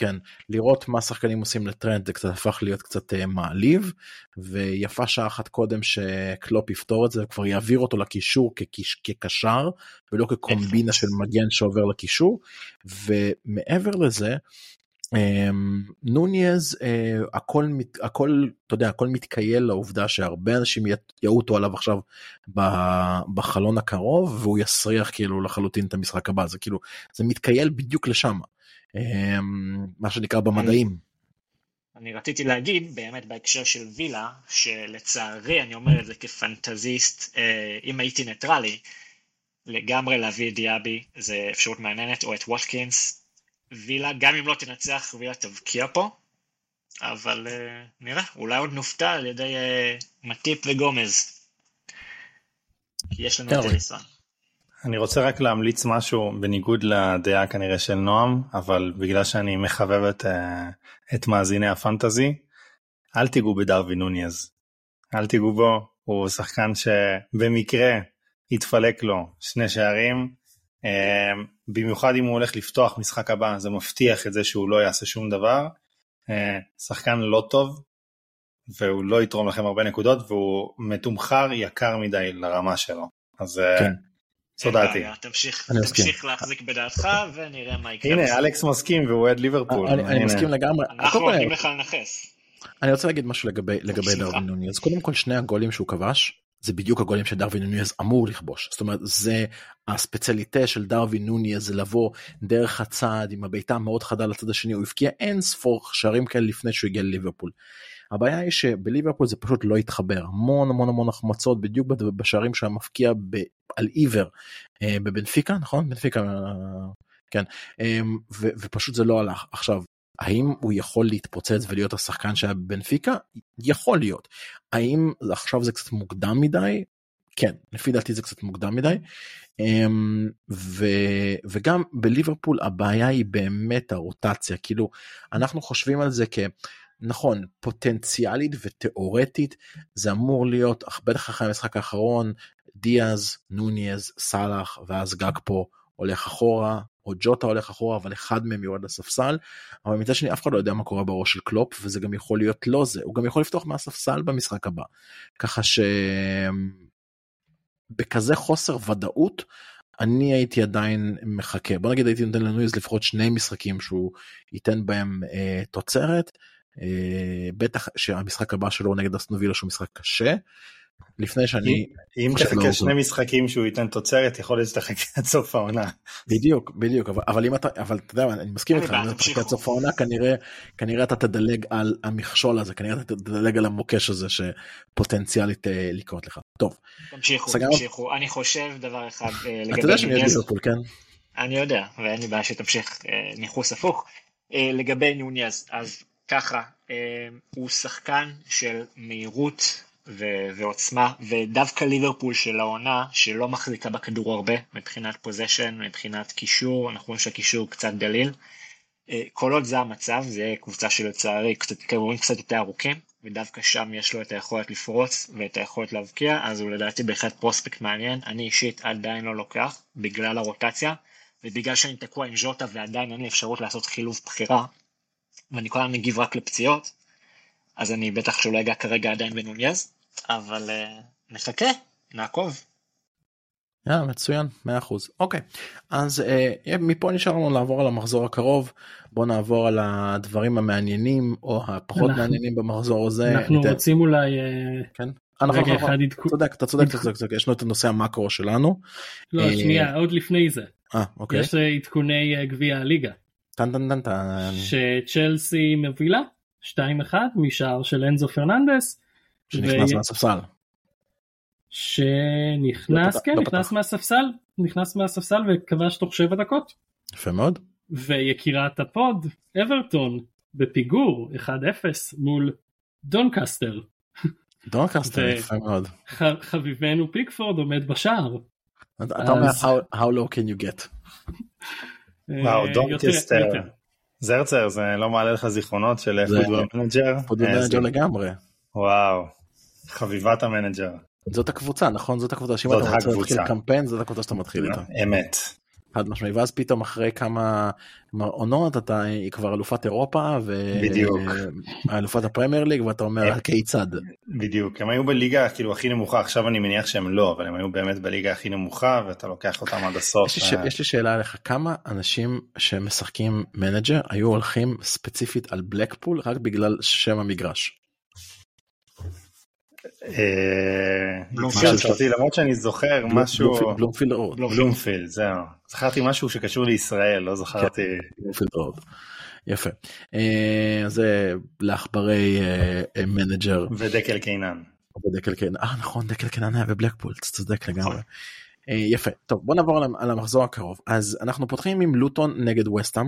כן, לראות מה שחקנים עושים לטרנד זה קצת הפך להיות קצת uh, מעליב ויפה שעה אחת קודם שקלופ יפתור את זה וכבר יעביר אותו לקישור כקיש, כקשר ולא כקומבינה של מגן שעובר לקישור ומעבר לזה אמ, נוניאז uh, הכל הכל אתה יודע הכל מתקייל לעובדה שהרבה אנשים יעוטו עליו עכשיו בחלון הקרוב והוא יסריח כאילו לחלוטין את המשחק הבא זה כאילו זה מתקייל בדיוק לשם. אמ, מה שנקרא במדעים. אני רציתי להגיד באמת בהקשר של וילה, שלצערי אני אומר את זה כפנטזיסט, אה, אם הייתי ניטרלי, לגמרי להביא את דיאבי זה אפשרות מעניינת, או את ווטקינס. וילה, גם אם לא תנצח, וילה תבקיע פה, אבל אה, נראה, אולי עוד נופתע על ידי אה, מאטיפ וגומז. כי יש לנו את. אליסון. אני רוצה רק להמליץ משהו בניגוד לדעה כנראה של נועם, אבל בגלל שאני מחבב את, אה, את מאזיני הפנטזי, אל תיגעו בדרווין נוניז. אל תיגעו בו, הוא שחקן שבמקרה יתפלק לו שני שערים, אה, במיוחד אם הוא הולך לפתוח משחק הבא, זה מבטיח את זה שהוא לא יעשה שום דבר. אה, שחקן לא טוב, והוא לא יתרום לכם הרבה נקודות, והוא מתומחר יקר מדי לרמה שלו. אז כן. זו דעתי. תמשיך, להחזיק בדעתך ונראה מה יקרה. הנה. אלכס מסכים והוא אוהד ליברפול. אני. מסכים לגמרי. אנחנו נותנים לך לנכס. אני רוצה להגיד משהו לגבי. דרווין נוניז קודם כל שני הגולים שהוא כבש זה בדיוק הגולים שדרווין נוניז אמור לכבוש זאת אומרת זה הספציאליטה של דרווין נוניז זה לבוא דרך הצד עם הבעיטה מאוד חדה לצד השני הוא הבקיע אין ספור שערים כאלה לפני שהוא הגיע לליברפול. הבעיה היא שבליברפול זה פשוט לא התחבר המון המון המון החמצות בדיוק בד- בשערים שהיה מפקיע ב- על עיוור אה, בבנפיקה נכון בנפיקה אה, כן אה, ו- ופשוט זה לא הלך עכשיו האם הוא יכול להתפוצץ ולהיות השחקן שהיה בבנפיקה? יכול להיות. האם עכשיו זה קצת מוקדם מדי? כן, לפי דעתי זה קצת מוקדם מדי. ו, וגם בליברפול הבעיה היא באמת הרוטציה, כאילו אנחנו חושבים על זה כ... נכון, פוטנציאלית ותיאורטית זה אמור להיות, אך בטח אחרי המשחק האחרון, דיאז, נוניז, סאלח ואז גג פה הולך אחורה, או ג'וטה הולך אחורה, אבל אחד מהם יורד לספסל. אבל מצד שני אף אחד לא יודע מה קורה בראש של קלופ, וזה גם יכול להיות לא זה, הוא גם יכול לפתוח מהספסל במשחק הבא. ככה ש... בכזה חוסר ודאות, אני הייתי עדיין מחכה. בוא נגיד הייתי נותן לנויז לפחות שני משחקים שהוא ייתן בהם אה, תוצרת. אה, בטח שהמשחק הבא שלו נגד אסטנווילה שהוא משחק קשה. לפני שאני אם תחכה לא שני משחקים שהוא ייתן תוצרת יכול להיות שתחכה עד סוף העונה. בדיוק בדיוק אבל, אבל אם אתה אבל אתה יודע אני מסכים איתך אם אתה עד סוף העונה כנראה כנראה אתה תדלג על המכשול הזה כנראה אתה תדלג על המוקש הזה שפוטנציאלית אה, לקרות לך טוב תמשיכו? תמשיכו. אני חושב דבר אחד אה, אתה לגבי יודע שאני נוניז. ליברפול כן אני יודע, ואין לי בעיה שתמשיך ניחוס הפוך. לגבי נוניז, אז ככה, אה, הוא שחקן של מהירות ו- ועוצמה, ודווקא ליברפול של העונה, שלא מחזיקה בכדור הרבה, מבחינת פוזיישן, מבחינת קישור, אנחנו רואים שהקישור קצת דליל. אה, כל עוד זה המצב, זה קבוצה שלצערי קצת, כמובן קצת יותר ארוכים, ודווקא שם יש לו את היכולת לפרוץ ואת היכולת להבקיע, אז הוא לדעתי בהחלט פרוספקט מעניין. אני אישית עדיין לא לוקח, בגלל הרוטציה, ובגלל שאני תקוע עם ז'וטה ועדיין אין לי אפשרות לעשות חילוף בחירה, ואני כל הזמן מגיב רק לפציעות, אז אני בטח שלא אגע כרגע עדיין בנוניז, אבל uh, נחכה, נעקוב. יאללה מצוין 100% אוקיי אז אה, מפה נשאר לנו לעבור על המחזור הקרוב בוא נעבור על הדברים המעניינים או הפחות אנחנו- מעניינים במחזור הזה. אנחנו ניתן- רוצים אולי אה, כן? אה, נכון, רגע נכון, אחד עדכון. צודק אתה צודק אתה צודק, צודק יש לנו את הנושא המקרו שלנו. לא, אה, שנייה, עוד לפני זה. אה אוקיי. יש אה, עדכוני אה, גביע הליגה. טן טן טן טן. שצ'לסי מובילה 2-1 משער של אנזו פרננדס. שנכנס ו- מהספסל. שנכנס, לא כן, לא נכנס פתח. מהספסל, נכנס מהספסל וכבש תוך שבע דקות. יפה מאוד. ויקירת ה pod, אברטון, בפיגור 1-0 מול דונקסטר. דונקסטר יפה מאוד. ח- חביבנו פיקפורד עומד בשער. אתה אומר אז- how- how low can you get. וואו, אה, דונקסטר. זרצר זה לא מעלה לך זיכרונות של זה- פוטבול מנג'ר? פודו איזה- מנג'ר לגמרי. וואו, חביבת המנג'ר. זאת הקבוצה נכון זאת הקבוצה שאם זאת אתה רוצה להתחיל הקבוצה. קמפיין זאת הקבוצה שאתה מתחיל איתה. אמת. חד משמעי ואז פתאום אחרי כמה עונות אתה היא כבר אלופת אירופה. ואלופת הפרמייר ליג ואתה אומר כיצד. בדיוק, הם היו בליגה כאילו הכי נמוכה, עכשיו אני מניח שהם לא, אבל הם היו באמת בליגה הכי נמוכה ואתה לוקח אותם עד הסוף. יש לי ש- יש לי שאלה עליך כמה אנשים שמשחקים מנג'ר היו הולכים ספציפית על בלקפול רק בגלל שם המגרש. אה, בלומפילד. שאלת אותי, למרות שאני זוכר משהו, בלומפילד- בלומפילד רוד. בלומפילד, זהו. זכרתי משהו שקשור לישראל, לא זכרתי. בלומפילד רוד. יפה. אה, זה לעכברי אה, אה, מנג'ר ודקל קינן. ודקל קינן. אה נכון דקל קינן היה בבלקפול אתה צודק לגמרי. אה, יפה טוב בוא נעבור על- על המחזור הקרוב אז אנחנו פותחים עם לוטון נגד ווסטהאם.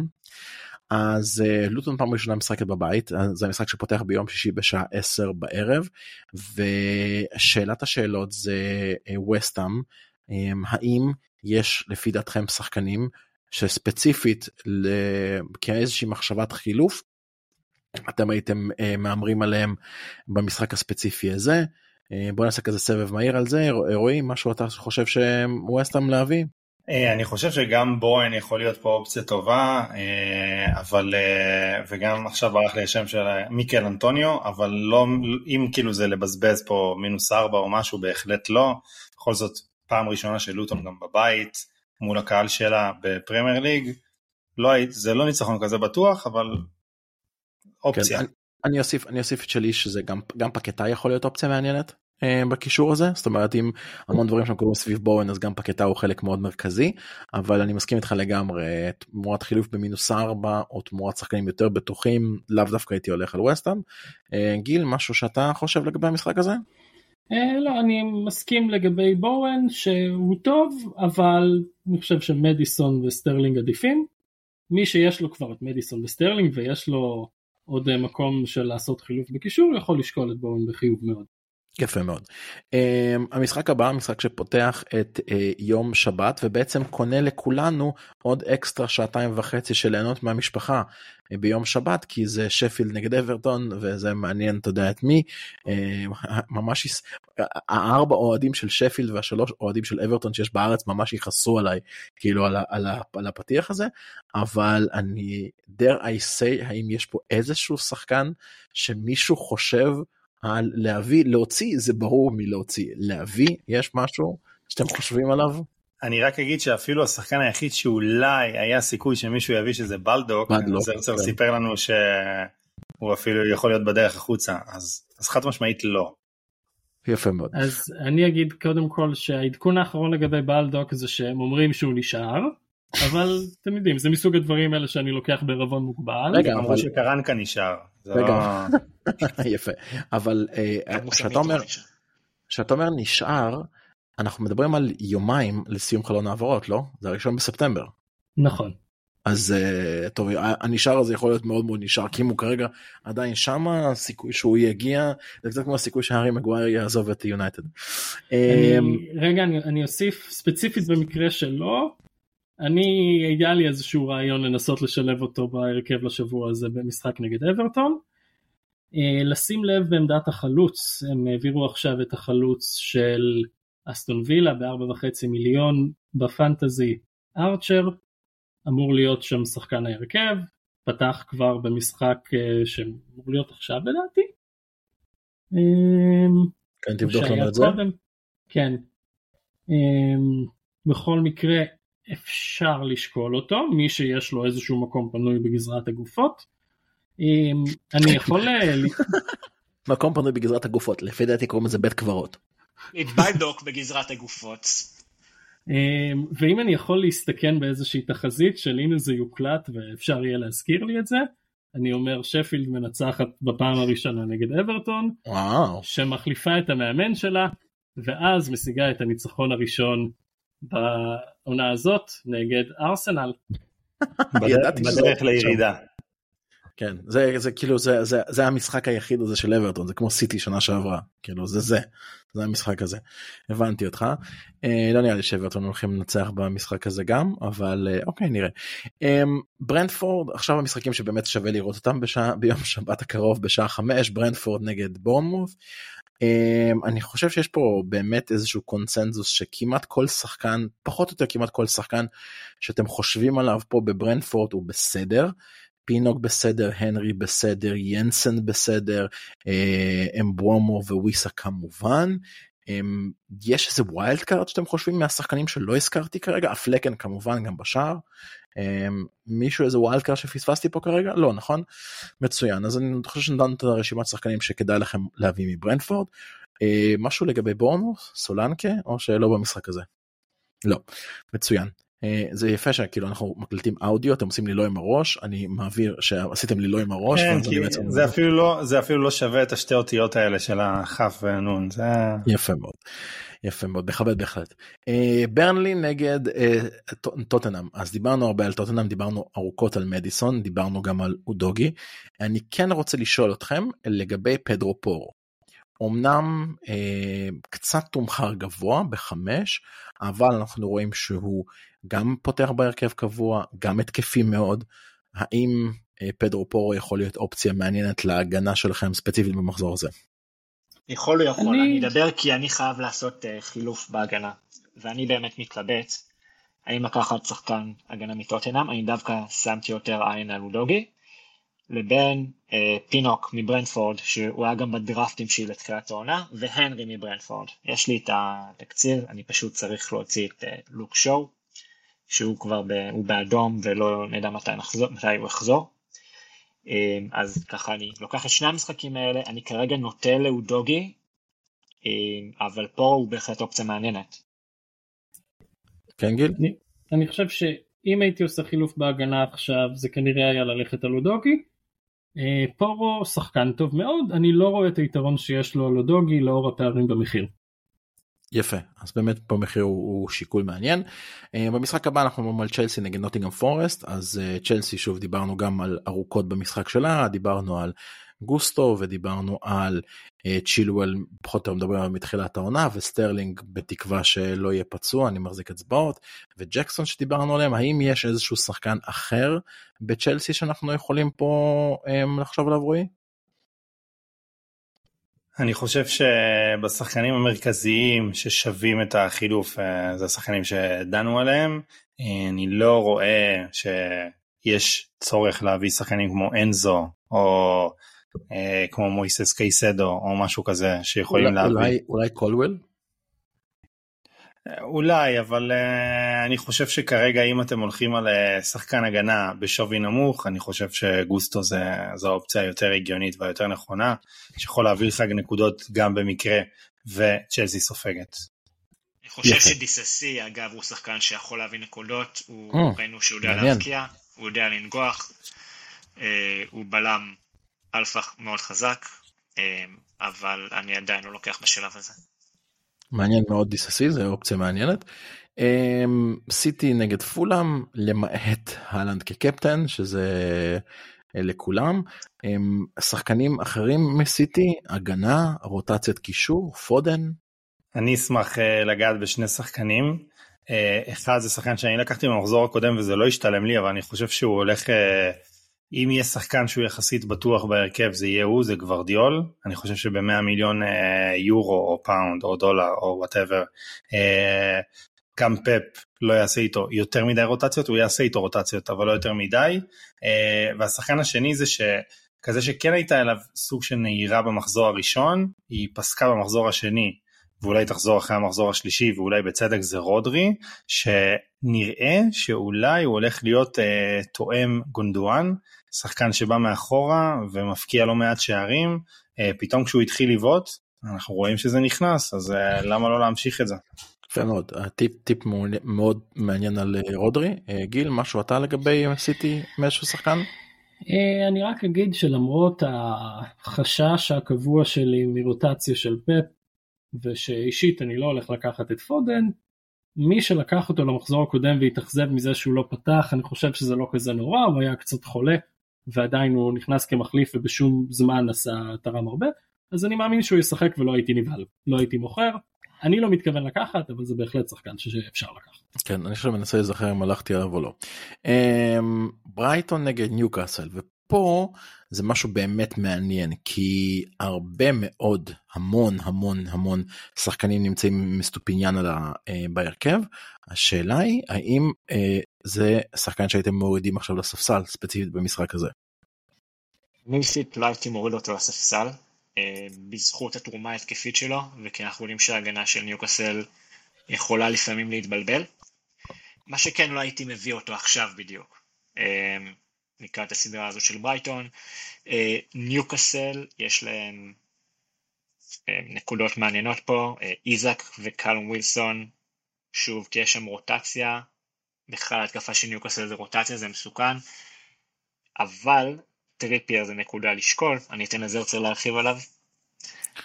אז אה, לוטון פעם ראשונה משחקת בבית, זה המשחק שפותח ביום שישי בשעה 10 בערב, ושאלת השאלות זה ווסטהאם, אה, אמ, האם יש לפי דעתכם שחקנים שספציפית כאיזושהי מחשבת חילוף, אתם הייתם מהמרים עליהם במשחק הספציפי הזה. בוא נעשה כזה סבב מהיר על זה, רועי, משהו אתה חושב שווסטאם להביא? אה, אני חושב שגם בוהן יכול להיות פה אופציה טובה, אה, אבל, אה, וגם עכשיו ברח לי השם של מיקל אנטוניו, אבל לא, אם כאילו זה לבזבז פה מינוס ארבע או משהו, בהחלט לא. בכל זאת, פעם ראשונה של לוטון גם בבית, מול הקהל שלה בפרמייר ליג. לא, זה לא ניצחון כזה בטוח, אבל אופציה. כן, אני, אני אוסיף אני אוסיף את שלי שזה גם גם פקטה יכול להיות אופציה מעניינת בקישור הזה זאת אומרת אם המון דברים שם קורים סביב בורן אז גם פקטה הוא חלק מאוד מרכזי אבל אני מסכים איתך לגמרי תמורת חילוף במינוס 4 או תמורת שחקנים יותר בטוחים לאו דווקא הייתי הולך על ווסטאם. אה, גיל משהו שאתה חושב לגבי המשחק הזה? אה, לא אני מסכים לגבי בואן שהוא טוב אבל אני חושב שמדיסון וסטרלינג עדיפים. מי שיש לו כבר את מדיסון וסטרלינג ויש לו עוד מקום של לעשות חילוף בקישור יכול לשקול את בואן בחיוב מאוד. יפה מאוד. אמ, המשחק הבא המשחק שפותח את אה, יום שבת ובעצם קונה לכולנו עוד אקסטרה שעתיים וחצי של ליהנות מהמשפחה אה, ביום שבת כי זה שפילד נגד אברטון וזה מעניין אתה יודע את מי uh, [LAUGHS] ממש הארבע אוהדים של שפילד והשלוש אוהדים של אברטון שיש בארץ ממש יכעסו עליי כאילו על, על, על הפתיח הזה אבל אני dare I say האם יש פה איזשהו שחקן שמישהו חושב. להביא, להוציא זה ברור מלהוציא, להביא יש משהו שאתם חושבים עליו? אני רק אגיד שאפילו השחקן היחיד שאולי היה סיכוי שמישהו יביא שזה בלדוק, בלדוק זרצר כן. סיפר לנו שהוא אפילו יכול להיות בדרך החוצה, אז, אז חד משמעית לא. יפה מאוד. אז אני אגיד קודם כל שהעדכון האחרון לגבי בלדוק זה שהם אומרים שהוא נשאר, אבל אתם יודעים זה מסוג הדברים האלה שאני לוקח בערבון מוגבל. רגע, אמרו שקרנקה נשאר. רגע, [LAUGHS] יפה, אבל כשאתה אומר, כשאתה אומר נשאר, אנחנו מדברים על יומיים לסיום חלון העברות, לא? זה הראשון בספטמבר. נכון. אז טוב, הנשאר הזה יכול להיות מאוד מאוד נשאר, כי אם הוא כרגע עדיין שמה, הסיכוי שהוא יגיע, זה קצת כמו הסיכוי שהארי מגווייר יעזוב את יונייטד. רגע, אני, אני אוסיף ספציפית במקרה שלו, אני, היה לי איזשהו רעיון לנסות לשלב אותו בהרכב לשבוע הזה במשחק נגד אברטון. אה, לשים לב בעמדת החלוץ, הם העבירו עכשיו את החלוץ של אסטון וילה ב-4.5 מיליון בפנטזי ארצ'ר, אמור להיות שם שחקן ההרכב, פתח כבר במשחק אה, שאמור להיות עכשיו לדעתי. אה, כן, תבדוק לנו את זה. כן. בכל מקרה אפשר לשקול אותו, מי שיש לו איזשהו מקום פנוי בגזרת הגופות. אני יכול... [LAUGHS] מקום פנוי בגזרת הגופות, לפי דעתי קוראים לזה בית קברות. בלדוק בגזרת הגופות. ואם אני יכול להסתכן באיזושהי תחזית של הנה זה יוקלט ואפשר יהיה להזכיר לי את זה, אני אומר שפילד מנצחת בפעם הראשונה נגד אברטון, וואו. שמחליפה את המאמן שלה, ואז משיגה את הניצחון הראשון בעונה הזאת נגד ארסנל. בדרך לירידה. כן זה זה כאילו זה זה זה המשחק היחיד הזה של אברטון זה כמו סיטי שנה שעברה כאילו זה זה זה המשחק הזה. הבנתי אותך. אה, לא נראה לי שאברטון הולכים לנצח במשחק הזה גם אבל אה, אוקיי נראה. אה, ברנדפורד עכשיו המשחקים שבאמת שווה לראות אותם בשעה ביום שבת הקרוב בשעה 5 ברנדפורד נגד בורנמוף אני חושב שיש פה באמת איזשהו קונצנזוס שכמעט כל שחקן פחות או יותר כמעט כל שחקן שאתם חושבים עליו פה בברנפורט הוא בסדר. פינוק בסדר, הנרי בסדר, ינסן בסדר, אה, אמבומו וויסה כמובן. אמ, יש איזה wild card שאתם חושבים מהשחקנים שלא הזכרתי כרגע, הפלקן כמובן גם בשער. אמ, מישהו איזה wild card שפספסתי פה כרגע? לא, נכון? מצוין, אז אני חושב שנתנו את הרשימת שחקנים שכדאי לכם להביא מברנפורד. אה, משהו לגבי בורנמות', סולנקה, או שלא במשחק הזה? לא, מצוין. אה, זה יפה שכאילו אנחנו מקליטים אודיו אתם עושים לי לא עם הראש אני מעביר שעשיתם לי לא עם הראש. כן. זה אפילו לא זה אפילו לא שווה את השתי אותיות האלה של הכף והנון זה יפה מאוד. יפה מאוד מכבד בהחלט. אה, ברנלי נגד טוטנאם אז דיברנו הרבה על טוטנאם דיברנו ארוכות על מדיסון דיברנו גם על אודוגי אני כן רוצה לשאול אתכם לגבי פדרו פורו. אמנם אה, קצת תומחר גבוה בחמש אבל אנחנו רואים שהוא גם פותח בהרכב קבוע גם התקפי מאוד. האם אה, פדרו פורו יכול להיות אופציה מעניינת להגנה שלכם ספציפית במחזור הזה. יכול או יכול, אני... אני אדבר כי אני חייב לעשות uh, חילוף בהגנה ואני באמת מתלבט האם לקחת שחקן הגנה מטוטנאם, אני דווקא שמתי יותר עין על אודוגי לבין אה, פינוק מברנפורד שהוא היה גם בדרפטים שלי לתחילת העונה והנרי מברנפורד יש לי את התקציר אני פשוט צריך להוציא את אה, לוק שואו שהוא כבר ב, הוא באדום ולא נדע מתי, נחזור, מתי הוא יחזור אה, אז ככה אני לוקח את שני המשחקים האלה אני כרגע נוטה לאודוגי אה, אבל פה הוא בהחלט אופציה מעניינת. כן גיל? אני, אני חושב שאם הייתי עושה חילוף בהגנה עכשיו זה כנראה היה ללכת על אודוגי אה, פורו שחקן טוב מאוד, אני לא רואה את היתרון שיש לו לודוגי לאור הפערים במחיר. יפה אז באמת פה מחיר הוא, הוא שיקול מעניין. אה, במשחק הבא אנחנו מדברים על צ'לסי נגד נוטינגרם פורסט אז אה, צ'לסי שוב דיברנו גם על ארוכות במשחק שלה דיברנו על גוסטו ודיברנו על אה, צ'ילואל פחות או יותר עליו מתחילת העונה וסטרלינג בתקווה שלא יהיה פצוע אני מחזיק אצבעות וג'קסון שדיברנו עליהם האם יש איזשהו שחקן אחר בצ'לסי שאנחנו יכולים פה אמ, לחשוב עליו רועי? אני חושב שבשחקנים המרכזיים ששווים את החילוף אה, זה השחקנים שדנו עליהם אני לא רואה שיש צורך להביא שחקנים כמו אנזו או אה, כמו מויסס קייסדו או משהו כזה שיכולים אולי, להביא. אולי, אולי קולוול? אולי אבל uh, אני חושב שכרגע אם אתם הולכים על uh, שחקן הגנה בשווי נמוך אני חושב שגוסטו זה זו האופציה היותר הגיונית והיותר נכונה שיכול להביא לך נקודות גם במקרה שצ'לסי סופגת. אני חושב שדיססי אגב הוא שחקן שיכול להביא נקודות הוא ממ, ראינו שהוא יודע להבקיע הוא יודע לנגוח אה, הוא בלם אלפא מאוד חזק, אה, אבל אני עדיין לא לוקח בשלב הזה. מעניין מאוד דיססי, זה אופציה מעניינת. אה, סיטי נגד פולאם, למעט הלנד כקפטן, שזה אה, לכולם. שחקנים אחרים מסיטי, הגנה, רוטציית קישור, פודן. אני אשמח לגעת בשני שחקנים. אחד זה שחקן שאני לקחתי במחזור הקודם וזה לא השתלם לי, אבל אני חושב שהוא הולך אם יהיה שחקן שהוא יחסית בטוח בהרכב זה יהיה הוא, זה גוורדיול, אני חושב שב-100 מיליון אה, יורו או פאונד או דולר או whatever, אה, גם פפ לא יעשה איתו יותר מדי רוטציות, הוא יעשה איתו רוטציות אבל לא יותר מדי, אה, והשחקן השני זה שכזה שכן הייתה אליו סוג של נהירה במחזור הראשון, היא פסקה במחזור השני ואולי תחזור אחרי המחזור השלישי ואולי בצדק זה רודרי שנראה שאולי הוא הולך להיות אה, תואם גונדואן שחקן שבא מאחורה ומפקיע לא מעט שערים, אה, פתאום כשהוא התחיל לבעוט, אנחנו רואים שזה נכנס, אז אה, למה לא להמשיך את זה? יפה מאוד, טיפ טיפ מאוד מעניין על אה, רודרי. גיל, משהו אתה לגבי סיטי מאיזשהו שחקן? אני רק אגיד שלמרות החשש הקבוע שלי מרוטציה של פפ, ושאישית אני לא הולך לקחת את פודן, מי שלקח אותו למחזור הקודם והתאכזב מזה שהוא לא פתח, אני חושב שזה לא כזה נורא, הוא היה קצת חולה, ועדיין הוא נכנס כמחליף ובשום זמן עשה תרם הרבה, אז אני מאמין שהוא ישחק ולא הייתי נבהל, לא הייתי מוכר. אני לא מתכוון לקחת אבל זה בהחלט שחקן שאפשר לקחת. כן אני עכשיו מנסה להיזכר אם הלכתי עליו או לא. אמ, ברייטון נגד ניוקאסל ופה זה משהו באמת מעניין כי הרבה מאוד המון המון המון שחקנים נמצאים אסטופיניאן על ה, אה, בהרכב השאלה היא האם אה, זה שחקן שהייתם מורידים עכשיו לספסל ספציפית במשחק הזה. אני אישית לא הייתי מוריד אותו לספסל אה, בזכות התרומה ההתקפית שלו וכי אנחנו יודעים שההגנה של ניוקאסל יכולה לפעמים להתבלבל. מה שכן לא הייתי מביא אותו עכשיו בדיוק. אה, לקראת הסדרה הזאת של ברייטון. אה, ניוקאסל יש להם נקודות מעניינות פה, איזק וקלום ווילסון, שוב תהיה שם רוטציה בכלל התקפה של ניוקאסל זה רוטציה, זה מסוכן, אבל טריפייר זה נקודה לשקול, אני אתן לזרצר להרחיב עליו.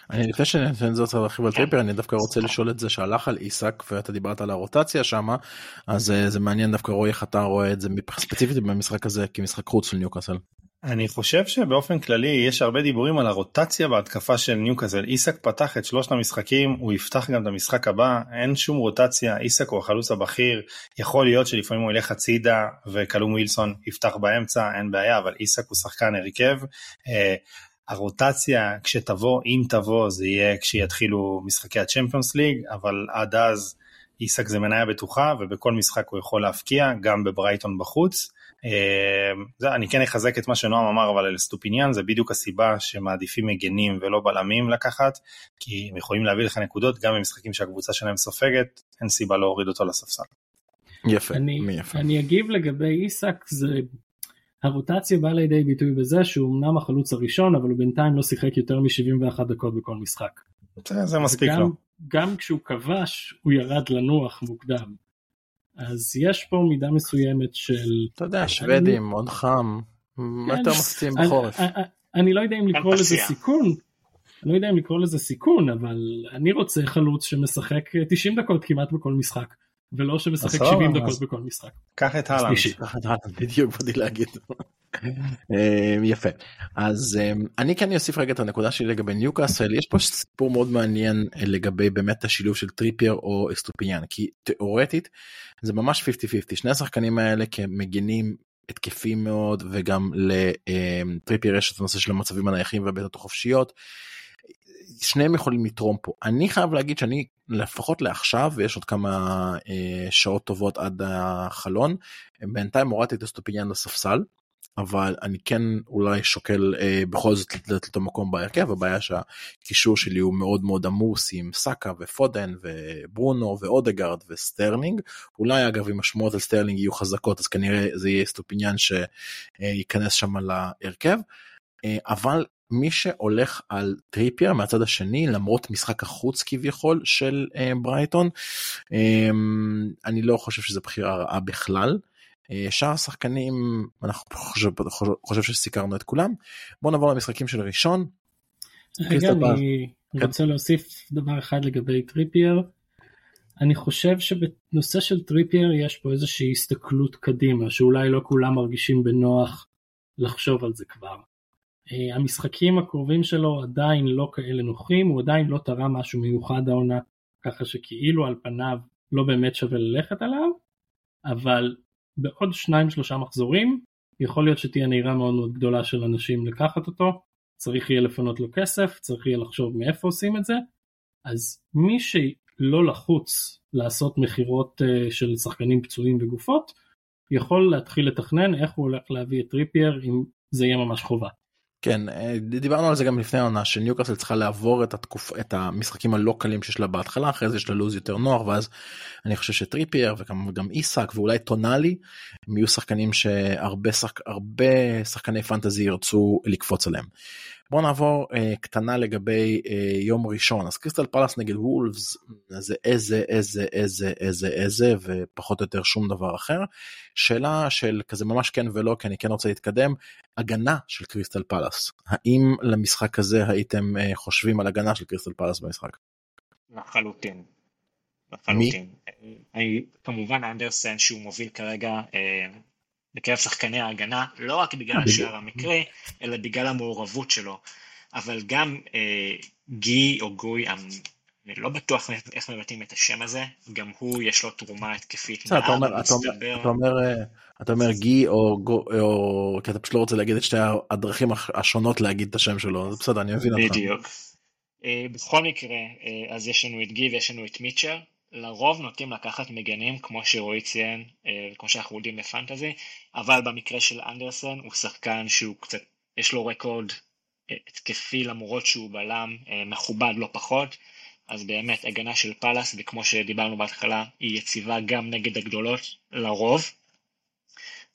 אני לפני שאני אתן לזרצר להרחיב על כן. טריפייר אני דווקא רוצה לשאול את זה שהלך על איסק ואתה דיברת על הרוטציה שמה אז אה, זה מעניין דווקא רועי איך אתה רואה את זה ספציפית במשחק הזה כמשחק חוץ של ניוקאסל. אני חושב שבאופן כללי יש הרבה דיבורים על הרוטציה בהתקפה של ניוקאסל. איסק פתח את שלושת המשחקים, הוא יפתח גם את המשחק הבא, אין שום רוטציה, איסק הוא החלוץ הבכיר, יכול להיות שלפעמים הוא ילך הצידה וקלום ווילסון יפתח באמצע, אין בעיה, אבל איסק הוא שחקן הרכב. הרוטציה כשתבוא, אם תבוא, זה יהיה כשיתחילו משחקי הצ'מפיונס ליג, אבל עד אז איסק זה מניה בטוחה ובכל משחק הוא יכול להבקיע, גם בברייטון בחוץ. אה, זה, אני כן אחזק את מה שנועם אמר אבל על אסטופיניאן זה בדיוק הסיבה שמעדיפים מגנים ולא בלמים לקחת כי הם יכולים להביא לך נקודות גם במשחקים שהקבוצה שלהם סופגת אין סיבה להוריד אותו לספסל. יפה, אני, יפה. אני אגיב לגבי איסק זה הרוטציה באה לידי ביטוי בזה שהוא אמנם החלוץ הראשון אבל הוא בינתיים לא שיחק יותר מ-71 דקות בכל משחק. זה, מספיק גם, לו. גם כשהוא כבש הוא ירד לנוח מוקדם. אז יש פה מידה מסוימת של אתה יודע שוודים מאוד חם מה כן, יותר מפציעים אני- בחורף. אני- אני לא יודע אם לקרוא לזה. סיכון. אני לא יודע אם לקרוא לזה סיכון אבל אני רוצה חלוץ שמשחק אה, 90 דקות כמעט בכל משחק ולא שמשחק סבבה, 70 אז- דקות בכל משחק. קח את הלנד. בדיוק באתי להגיד. אה, יפה אז אה, אני כן אוסיף רגע את הנקודה שלי לגבי ניוקאסל יש פה סיפור מאוד מעניין אה, לגבי באמת השילוב של טריפייר או אסטופיניאן כי תאורטית זה ממש 50-50 שני השחקנים האלה כמגינים התקפיים מאוד וגם לטריפייר יש את הנושא של המצבים הנייחים והבעיטות החופשיות. שניהם יכולים לתרום פה. אני חייב להגיד שאני לפחות לעכשיו ויש עוד כמה אה, שעות טובות עד החלון בינתיים הורדתי את אסטופיניאן לספסל אבל אני כן אולי שוקל אה, בכל זאת לתת לו מקום בהרכב. הבעיה שהקישור שלי הוא מאוד מאוד עמוס עם סאקה ופודן וברונו ואודגרד וסטרלינג. אולי אגב אם השמועות על סטרלינג יהיו חזקות אז כנראה זה יהיה אסטופיניאן שייכנס שם להרכב אה, אבל מי שהולך על טריפייר מהצד השני למרות משחק החוץ כביכול של אה, ברייטון אה, אני לא חושב שזו בחירה רעה בכלל. אה, שאר השחקנים אנחנו חושב, חושב, שסקרנו את כולם בוא נעבור למשחקים של ראשון. רגע. אני כן. רוצה להוסיף דבר אחד לגבי טריפייר. אני חושב שבנושא של טריפייר יש פה איזושהי הסתכלות קדימה שאולי לא כולם מרגישים בנוח לחשוב על זה כבר. אה, המשחקים הקרובים שלו עדיין לא כאלה נוחים, הוא עדיין לא תרם משהו מיוחד העונה, ככה שכאילו על פניו לא באמת שווה ללכת עליו, אבל בעוד שניים שלושה מחזורים יכול להיות שתהיה נהירה מאוד מאוד גדולה של אנשים לקחת אותו, צריך יהיה לפנות לו כסף, צריך יהיה לחשוב מאיפה עושים את זה, אז מי שלא לחוץ לעשות מכירות אה, של שחקנים פצועים וגופות, יכול להתחיל לתכנן איך הוא הולך להביא את טריפייר אם זה יהיה ממש חובה. כן אה, דיברנו על זה גם לפני העונה שניוקאסל צריכה לעבור את התקופ... את המשחקים הלא קלים שיש לה בהתחלה אחרי זה יש לה לוז יותר נוח ואז אני חושב שטריפייר וגם גם איסק ואולי טונאלי הם יהיו שחקנים שהרבה שחק... שחקני פנטזי ירצו לקפוץ עליהם. בוא נעבור אה, קטנה לגבי אה, יום ראשון אז קריסטל פלאס נגד וולפס זה איזה איזה איזה איזה איזה ופחות או יותר שום דבר אחר. שאלה של כזה ממש כן ולא כי אני כן רוצה להתקדם הגנה של קריסטל פלאס האם למשחק הזה הייתם אה, חושבים על הגנה של קריסטל פלאס במשחק? לחלוטין. לחלוטין. אני, כמובן אנדרסן שהוא מוביל כרגע אה, בקרב שחקני ההגנה, לא רק בגלל השער המקרי, אלא בגלל המעורבות שלו. אבל גם אה, גי או גוי, אני לא בטוח איך מבטאים את השם הזה, גם הוא יש לו תרומה התקפית. בסדר, אתה אומר, אתה אומר, אתה אומר, אה, אתה אומר גי או, גו- או כי אתה פשוט לא רוצה להגיד את שתי הדרכים הש- השונות להגיד את השם שלו, זה בסדר, אני מבין אותך. בדיוק. אה, בכל מקרה, אה, אז יש לנו את גי ויש לנו את מיטשר. לרוב נוטים לקחת מגנים כמו שרועי ציין, אה, כמו שאנחנו יודעים בפנטזי, אבל במקרה של אנדרסן הוא שחקן שהוא קצת, יש לו רקורד אה, התקפי למרות שהוא בלם אה, מכובד לא פחות, אז באמת הגנה של פאלאס, וכמו שדיברנו בהתחלה, היא יציבה גם נגד הגדולות לרוב.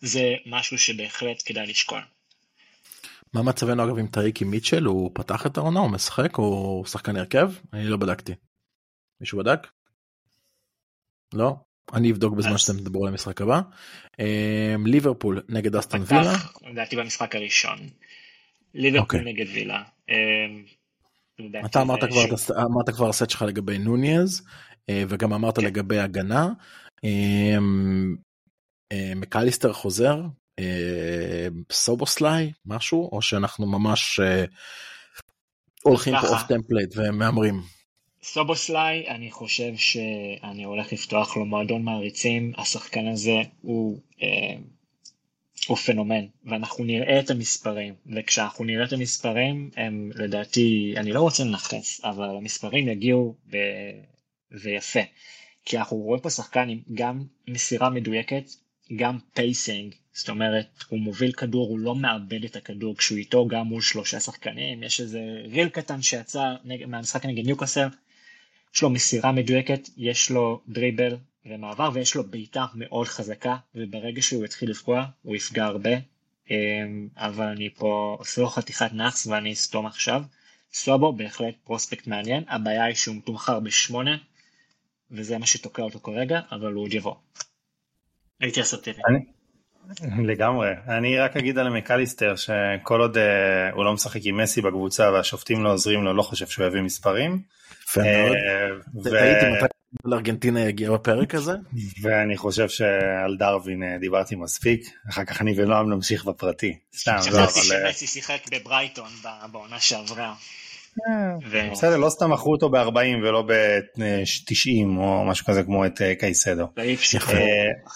זה משהו שבהחלט כדאי לשקול. מה מצבנו אגב עם טייריק מיטשל, הוא פתח את העונה, הוא משחק, הוא שחקן הרכב? אני לא בדקתי. מישהו בדק? לא? אני אבדוק בזמן שאתם תדברו על המשחק הבא. ליברפול נגד אסטון וילה. לדעתי במשחק הראשון. ליברפול אוקיי. נגד וילה. לדעתי אתה אמרת כבר, הסט שלך לגבי נוניז, אה, וגם אמרת כן. לגבי הגנה. אה, אה, מקליסטר חוזר, אה, סובוסליי, משהו, או שאנחנו ממש הולכים פה. off template ומהמרים. סובוסליי, אני חושב שאני הולך לפתוח לו מועדון מעריצים, השחקן הזה הוא, אה, הוא פנומן, ואנחנו נראה את המספרים, וכשאנחנו נראה את המספרים, הם לדעתי, אני לא רוצה לנכס, אבל המספרים יגיעו ב... ויפה, כי אנחנו רואים פה שחקן עם גם מסירה מדויקת, גם pacing, זאת אומרת, הוא מוביל כדור, הוא לא מאבד את הכדור. כשהוא איתו גם מול שלושה שחקנים, יש איזה reel קטן שיצא נג... מהמשחק נגד ניוקאסל, יש לו מסירה מדויקת, יש לו דריבל ומעבר ויש לו בעיטה מאוד חזקה וברגע שהוא יתחיל לפגוע הוא יפגע הרבה אמ, אבל אני פה עושה לו חתיכת נאחס ואני אסתום עכשיו. סובו בהחלט פרוספקט מעניין, הבעיה היא שהוא מתומחר בשמונה וזה מה שתוקע אותו כרגע אבל הוא עוד יבוא. הייתי אסרטיבי. לגמרי. אני רק אגיד על מקליסטר שכל עוד אה, הוא לא משחק עם מסי בקבוצה והשופטים לא עוזרים לו, לא חושב שהוא יביא מספרים. יפה מאוד. אה, ו- ראיתי מתי לארגנטינה יגיע בפרק הזה. ואני חושב שעל דרווין אה, דיברתי מספיק, אחר כך אני ונועם נמשיך בפרטי. סתם, לא, אבל... שמסי שיחק בברייטון בעונה שעברה. בסדר, לא סתם מכרו אותו ב-40 ולא ב-90 או משהו כזה כמו את קייסדו. ואי אפשר- יפה. אה, בסדר,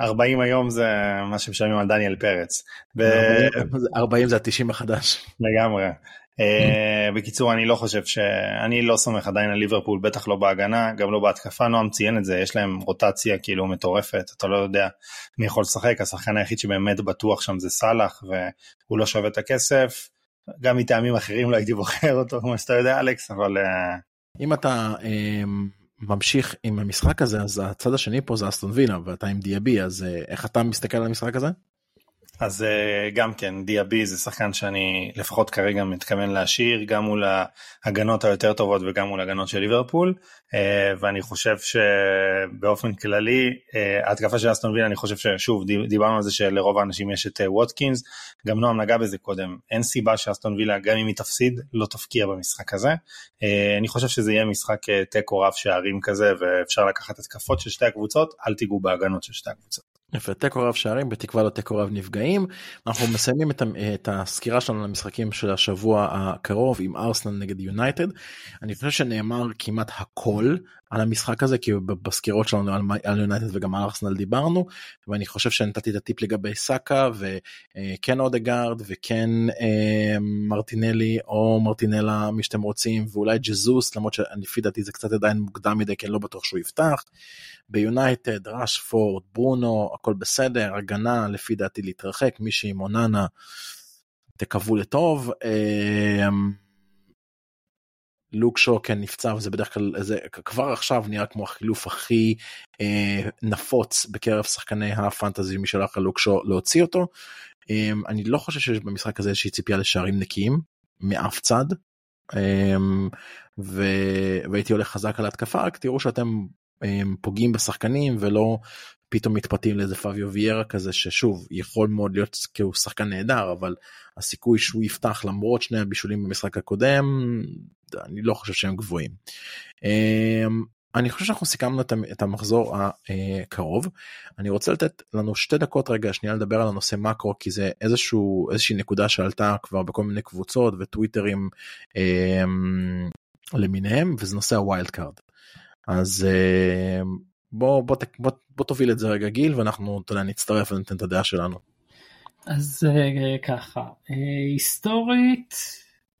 40 היום זה מה שמשלמים על דניאל פרץ. ו- 40 זה ה-90 החדש. לגמרי. אה, בקיצור אני לא חושב ש... אני לא סומך עדיין על ליברפול בטח לא בהגנה גם לא בהתקפה נועם ציין את זה יש להם רוטציה כאילו מטורפת אתה לא יודע מי יכול לשחק השחקן היחיד שבאמת בטוח שם זה סאלח והוא לא שווה את הכסף גם מטעמים אחרים לא הייתי בוחר אותו כמו שאתה יודע אלכס אבל אה, אם אתה אה, ממשיך עם המשחק הזה אז הצד השני פה זה אסטון וילה ואתה עם דיאבי אז אה, איך אתה מסתכל על המשחק הזה? אז uh, גם כן דיאבי זה שחקן שאני לפחות כרגע מתכוון להשאיר גם מול ההגנות היותר טובות וגם מול ההגנות של ליברפול. uh, ואני חושב שבאופן כללי uh, ההתקפה של אסטון וילה אני חושב ששוב דיברנו על זה שלרוב האנשים יש את ווטקינס. גם נועם נגע בזה קודם. אין סיבה שאסטון וילה גם אם היא תפסיד לא תפקיע במשחק הזה. אני חושב שזה יהיה משחק תיקו רב שערים כזה ואפשר לקחת התקפות של שתי הקבוצות אל תיגעו בהגנות של שתי הקבוצות. יפה, תיקו רב שערים, בתקווה לא תיקו רב נפגעים. אנחנו מסיימים את, את הסקירה שלנו למשחקים של השבוע הקרוב עם ארסנל נגד יונייטד. אני חושב שנאמר כמעט הכל על המשחק הזה, כי בסקירות שלנו על, יונייטד וגם על ארסנל דיברנו, ואני חושב שנתתי את הטיפ לגבי סאקה, וכן אודגרד, וכן אה, מרטינלי, או מרטינלה, מי שאתם רוצים, ואולי ג'זוס, למרות שלפי דעתי זה קצת עדיין מוקדם מדי, כי אני לא בטוח שהוא יפתח. ביונייטד, ראשפורד, ברונו, הכל בסדר, הגנה לפי דעתי להתרחק, מישהי עם אוננה, תקוו לטוב. לוק שו כן נפצע וזה בדרך כלל זה כבר עכשיו נראה כמו החילוף הכי אה, נפוץ בקרב שחקני הפנטזי מי שלח על לוק שו להוציא אותו. אה, אני לא חושב שיש במשחק הזה איזושהי ציפייה לשערים נקיים מאף צד. אה, ו... והייתי הולך חזק על ההתקפה רק תראו שאתם הם פוגעים בשחקנים ולא פתאום מתפתים לאיזה פביו ויירה כזה ששוב יכול מאוד להיות כי הוא שחקן נהדר אבל הסיכוי שהוא יפתח למרות שני הבישולים במשחק הקודם אני לא חושב שהם גבוהים. אמ, אני חושב שאנחנו סיכמנו את המחזור הקרוב אני רוצה לתת לנו שתי דקות רגע שנייה לדבר על הנושא מקרו כי זה איזשהו איזושהי נקודה שעלתה כבר בכל מיני קבוצות וטוויטרים אמ, למיניהם וזה נושא ה wild card. אז בוא, בוא, בוא, בוא תוביל את זה רגע גיל ואנחנו אתה יודע, נצטרף וניתן את הדעה שלנו. אז ככה, היסטורית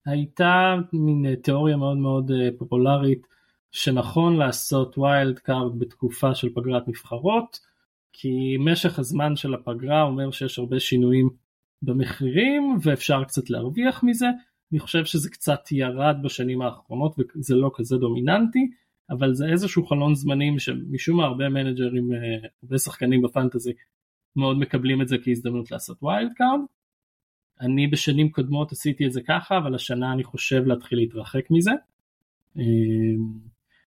הייתה מין תיאוריה מאוד מאוד פופולרית שנכון לעשות wild card בתקופה של פגרת נבחרות כי משך הזמן של הפגרה אומר שיש הרבה שינויים במחירים ואפשר קצת להרוויח מזה. אני חושב שזה קצת ירד בשנים האחרונות וזה לא כזה דומיננטי אבל זה איזשהו חלון זמנים שמשום מה הרבה מנג'רים, הרבה שחקנים בפנטזי מאוד מקבלים את זה כהזדמנות לעשות wild card. אני בשנים קודמות עשיתי את זה ככה, אבל השנה אני חושב להתחיל להתרחק מזה.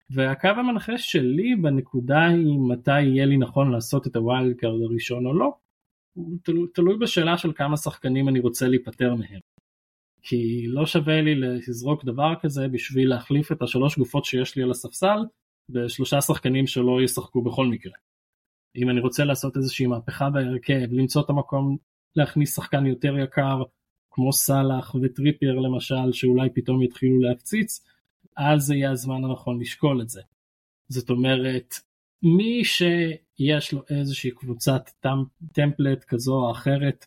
והקו המנחה שלי בנקודה היא מתי יהיה לי נכון לעשות את ה wild card הראשון או לא, הוא תלו, תלוי בשאלה של כמה שחקנים אני רוצה להיפטר מהם. כי לא שווה לי לזרוק דבר כזה בשביל להחליף את השלוש גופות שיש לי על הספסל בשלושה שחקנים שלא ישחקו בכל מקרה. אם אני רוצה לעשות איזושהי מהפכה בהרכב, למצוא את המקום להכניס שחקן יותר יקר כמו סאלח וטריפייר למשל שאולי פתאום יתחילו להפציץ, אז זה יהיה הזמן הנכון לשקול את זה. זאת אומרת, מי שיש לו איזושהי קבוצת template כזו או אחרת,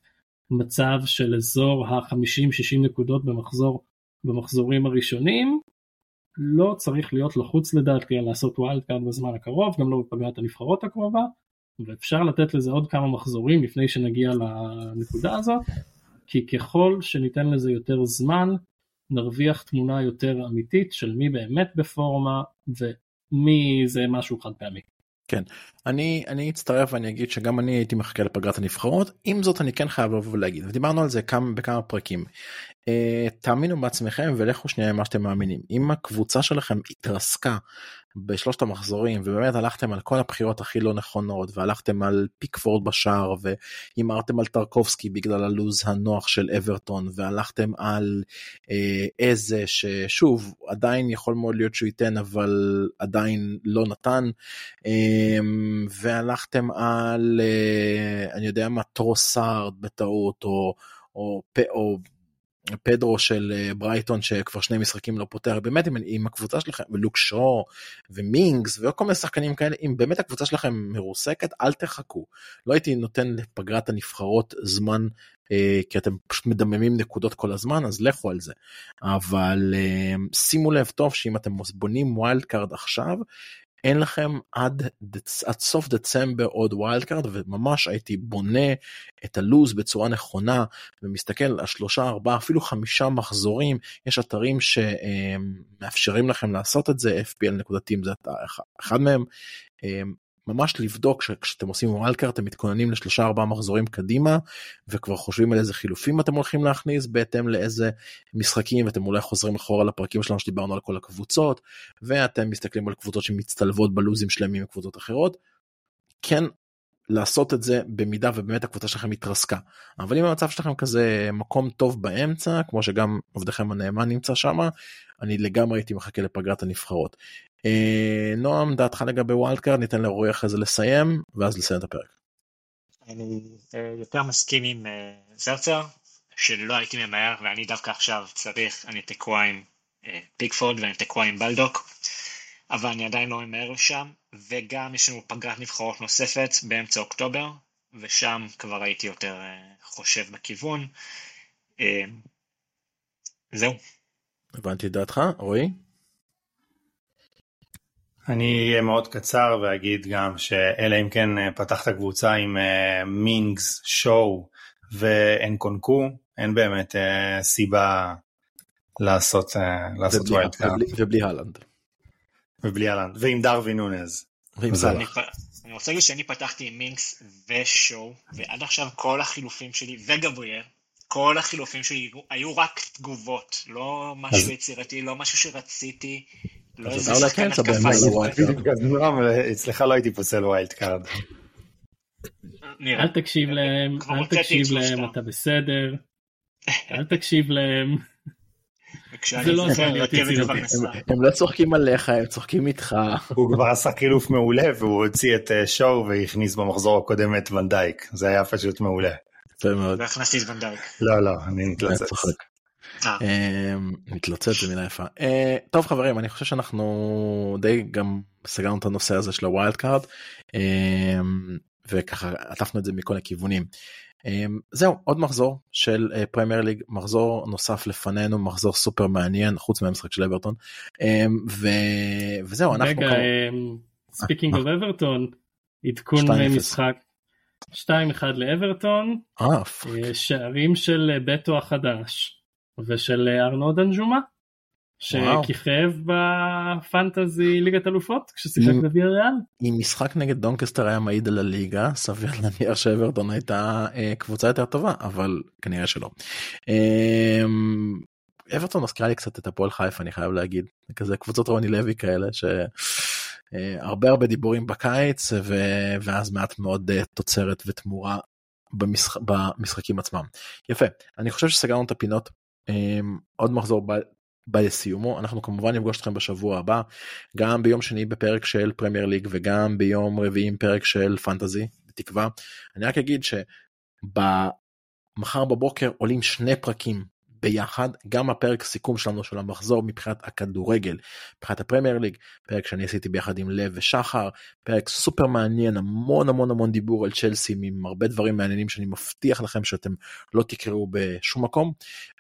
מצב של אזור ה-50-60 נקודות במחזור, במחזורים הראשונים, לא צריך להיות לחוץ לדעתי על לעשות wild card בזמן הקרוב, גם לא בפגרת הנבחרות הקרובה, ואפשר לתת לזה עוד כמה מחזורים לפני שנגיע לנקודה הזאת, כי ככל שניתן לזה יותר זמן, נרוויח תמונה יותר אמיתית של מי באמת בפורמה ומי זה משהו חד פעמי. כן אני אני אצטרף ואני אגיד שגם אני הייתי מחכה לפגרת הנבחרות עם זאת אני כן חייב לבוא ולהגיד ודיברנו על זה כמה בכמה פרקים. אה, תאמינו בעצמכם ולכו שנייה מה שאתם מאמינים. אם הקבוצה שלכם התרסקה בשלושת המחזורים ובאמת הלכתם על כל הבחירות הכי לא נכונות והלכתם על פיקפורד בשער והימרתם על טרקובסקי בגלל הלוז הנוח של אברטון והלכתם על אה, איזה ששוב עדיין יכול מאוד להיות שהוא ייתן אבל עדיין לא נתן. אה, והלכתם על אה, אני יודע מה טרוסארד בטעות או או, או פדרו של אה, ברייטון שכבר שני משחקים לא פותח באמת עם, עם הקבוצה שלכם ולוק שרו ומינגס וכל מיני שחקנים כאלה אם באמת הקבוצה שלכם מרוסקת אל תחכו. לא הייתי נותן לפגרת הנבחרות זמן אה, כי אתם פשוט מדממים נקודות כל הזמן אז לכו על זה. אבל אה, שימו לב טוב שאם אתם בונים wild card עכשיו אין לכם עד. עד סוף דצמבר עוד wild card וממש הייתי בונה את הלוז בצורה נכונה ומסתכל על שלושה ארבעה אפילו חמישה מחזורים יש אתרים שמאפשרים לכם לעשות את זה FPL נקודתיים זה אחד מהם ממש לבדוק שכשאתם עושים wild card אתם מתכוננים לשלושה ארבעה מחזורים קדימה וכבר חושבים על איזה חילופים אתם הולכים להכניס בהתאם לאיזה משחקים אתם אולי חוזרים אחורה לפרקים שלנו שדיברנו על כל הקבוצות ואתם מסתכלים על קבוצות שמצטלבות בלוזים שלהם עם קבוצות אחרות. כן לעשות את זה במידה ובאמת הקבוצה שלכם התרסקה אבל אם המצב שלכם כזה מקום טוב באמצע כמו שגם עבדכם הנאמן נמצא שם אני לגמרי הייתי מחכה לפגרת הנבחרות. אה, נועם דעתך לגבי wild card ניתן לרועי אחרי זה לסיים ואז לסיים את הפרק. אני אה, יותר מסכים עם אה, זרצר שלא הייתי ממהר ואני דווקא עכשיו צריך אני תקוע עם פיקפורד ואני תקוע עם בלדוק אבל אני עדיין לא ממהר לשם וגם יש לנו פגרת נבחרות נוספת באמצע אוקטובר ושם כבר הייתי יותר חושב בכיוון. זהו. הבנתי את דעתך רועי? אני אהיה מאוד קצר ואגיד גם שאלא אם כן אה, פתחת קבוצה עם אה, מינגס, שואו ואנקונקו, אין באמת סיבה לעשות, לעשות card. ובלי הלנד. ובלי הלנד, ועם דרווין נונייז. ועם סלאח. אני רוצה להגיד שאני פתחתי עם מינקס ושואו, ועד עכשיו כל החילופים שלי, וגבריאל, כל החילופים שלי היו רק תגובות, לא משהו יצירתי, לא משהו שרציתי. לא איזה שחקן התקפה אצלך לא הייתי פוסל wild card. אל תקשיב להם, אל תקשיב להם, אתה בסדר. אל תקשיב להם. זה לא. הם לא צוחקים עליך, הם צוחקים איתך. הוא כבר עשה חילוף מעולה והוא הוציא את אה, שואו והכניס במחזור הקודם את ונדייק. זה היה פשוט מעולה. יפה מאוד. והכנסתי את ונדייק. לא, לא, אני מתלצץ. אה. אמ, מתלוצץ זה מילה יפה. אה, טוב חברים אני חושב שאנחנו די גם סגרנו את הנושא הזה של ה wild card אמ, וככה עטפנו את זה מכל הכיוונים. אמ, זהו עוד מחזור של פרמייר ליג מחזור נוסף לפנינו מחזור סופר מעניין חוץ מהמשחק של אברטון. וזהו אנחנו. רגע speaking of אברטון עדכון משחק. 2-1 לאברטון. שערים של בטו החדש. ושל אה, ארנו דנג'ומה שכיכב בפנטזי ליגת אלופות כששיחק בוויאריאל. אם משחק נגד דונקסטר היה מעיד על הליגה [LAUGHS] סביר להניח שאברטון הייתה אה, קבוצה יותר טובה אבל כנראה שלא. אה, אברטון מזכירה לי קצת את הפועל חיפה אני חייב להגיד כזה קבוצות רוני לוי כאלה שהרבה הרבה דיבורים בקיץ ו... ואז מעט מאוד תוצרת ותמורה במשח... במשחקים עצמם. יפה אני חושב שסגרנו את הפינות עוד מחזור בא לסיומו אנחנו כמובן נפגוש אתכם בשבוע הבא גם ביום שני בפרק של פרמייר ליג וגם ביום רביעי עם פרק של פנטזי בתקווה. אני רק אגיד שמחר בבוקר עולים שני פרקים ביחד גם הפרק סיכום שלנו של המחזור מבחינת הכדורגל מבחינת הפרמייר ליג פרק שאני עשיתי ביחד עם לב ושחר פרק סופר מעניין המון המון המון דיבור על צ'לסי עם הרבה דברים מעניינים שאני מבטיח לכם שאתם לא תקראו בשום מקום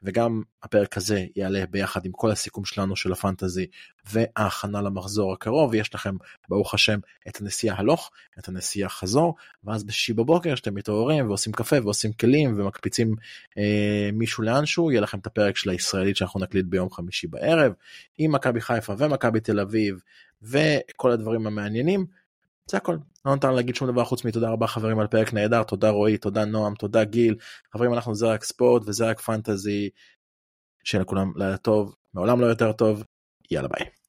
וגם הפרק הזה יעלה ביחד עם כל הסיכום שלנו של הפנטזי וההכנה למחזור הקרוב יש לכם ברוך השם את הנסיעה הלוך את הנסיעה חזור ואז בשישי בבוקר שאתם מתעוררים ועושים קפה ועושים כלים ומקפיצים אה, מישהו לאנשהו יהיה לכם את הפרק של הישראלית שאנחנו נקליט ביום חמישי בערב עם מכבי חיפה ומכבי תל אביב וכל הדברים המעניינים. זה הכל. לא נותר להגיד שום דבר חוץ מתודה רבה חברים על פרק נהדר. תודה רועי תודה נועם תודה גיל. חברים אנחנו זה רק ספורט וזה רק פנטזי. שיהיה לכולם לילה טוב. מעולם לא יותר טוב. יאללה ביי.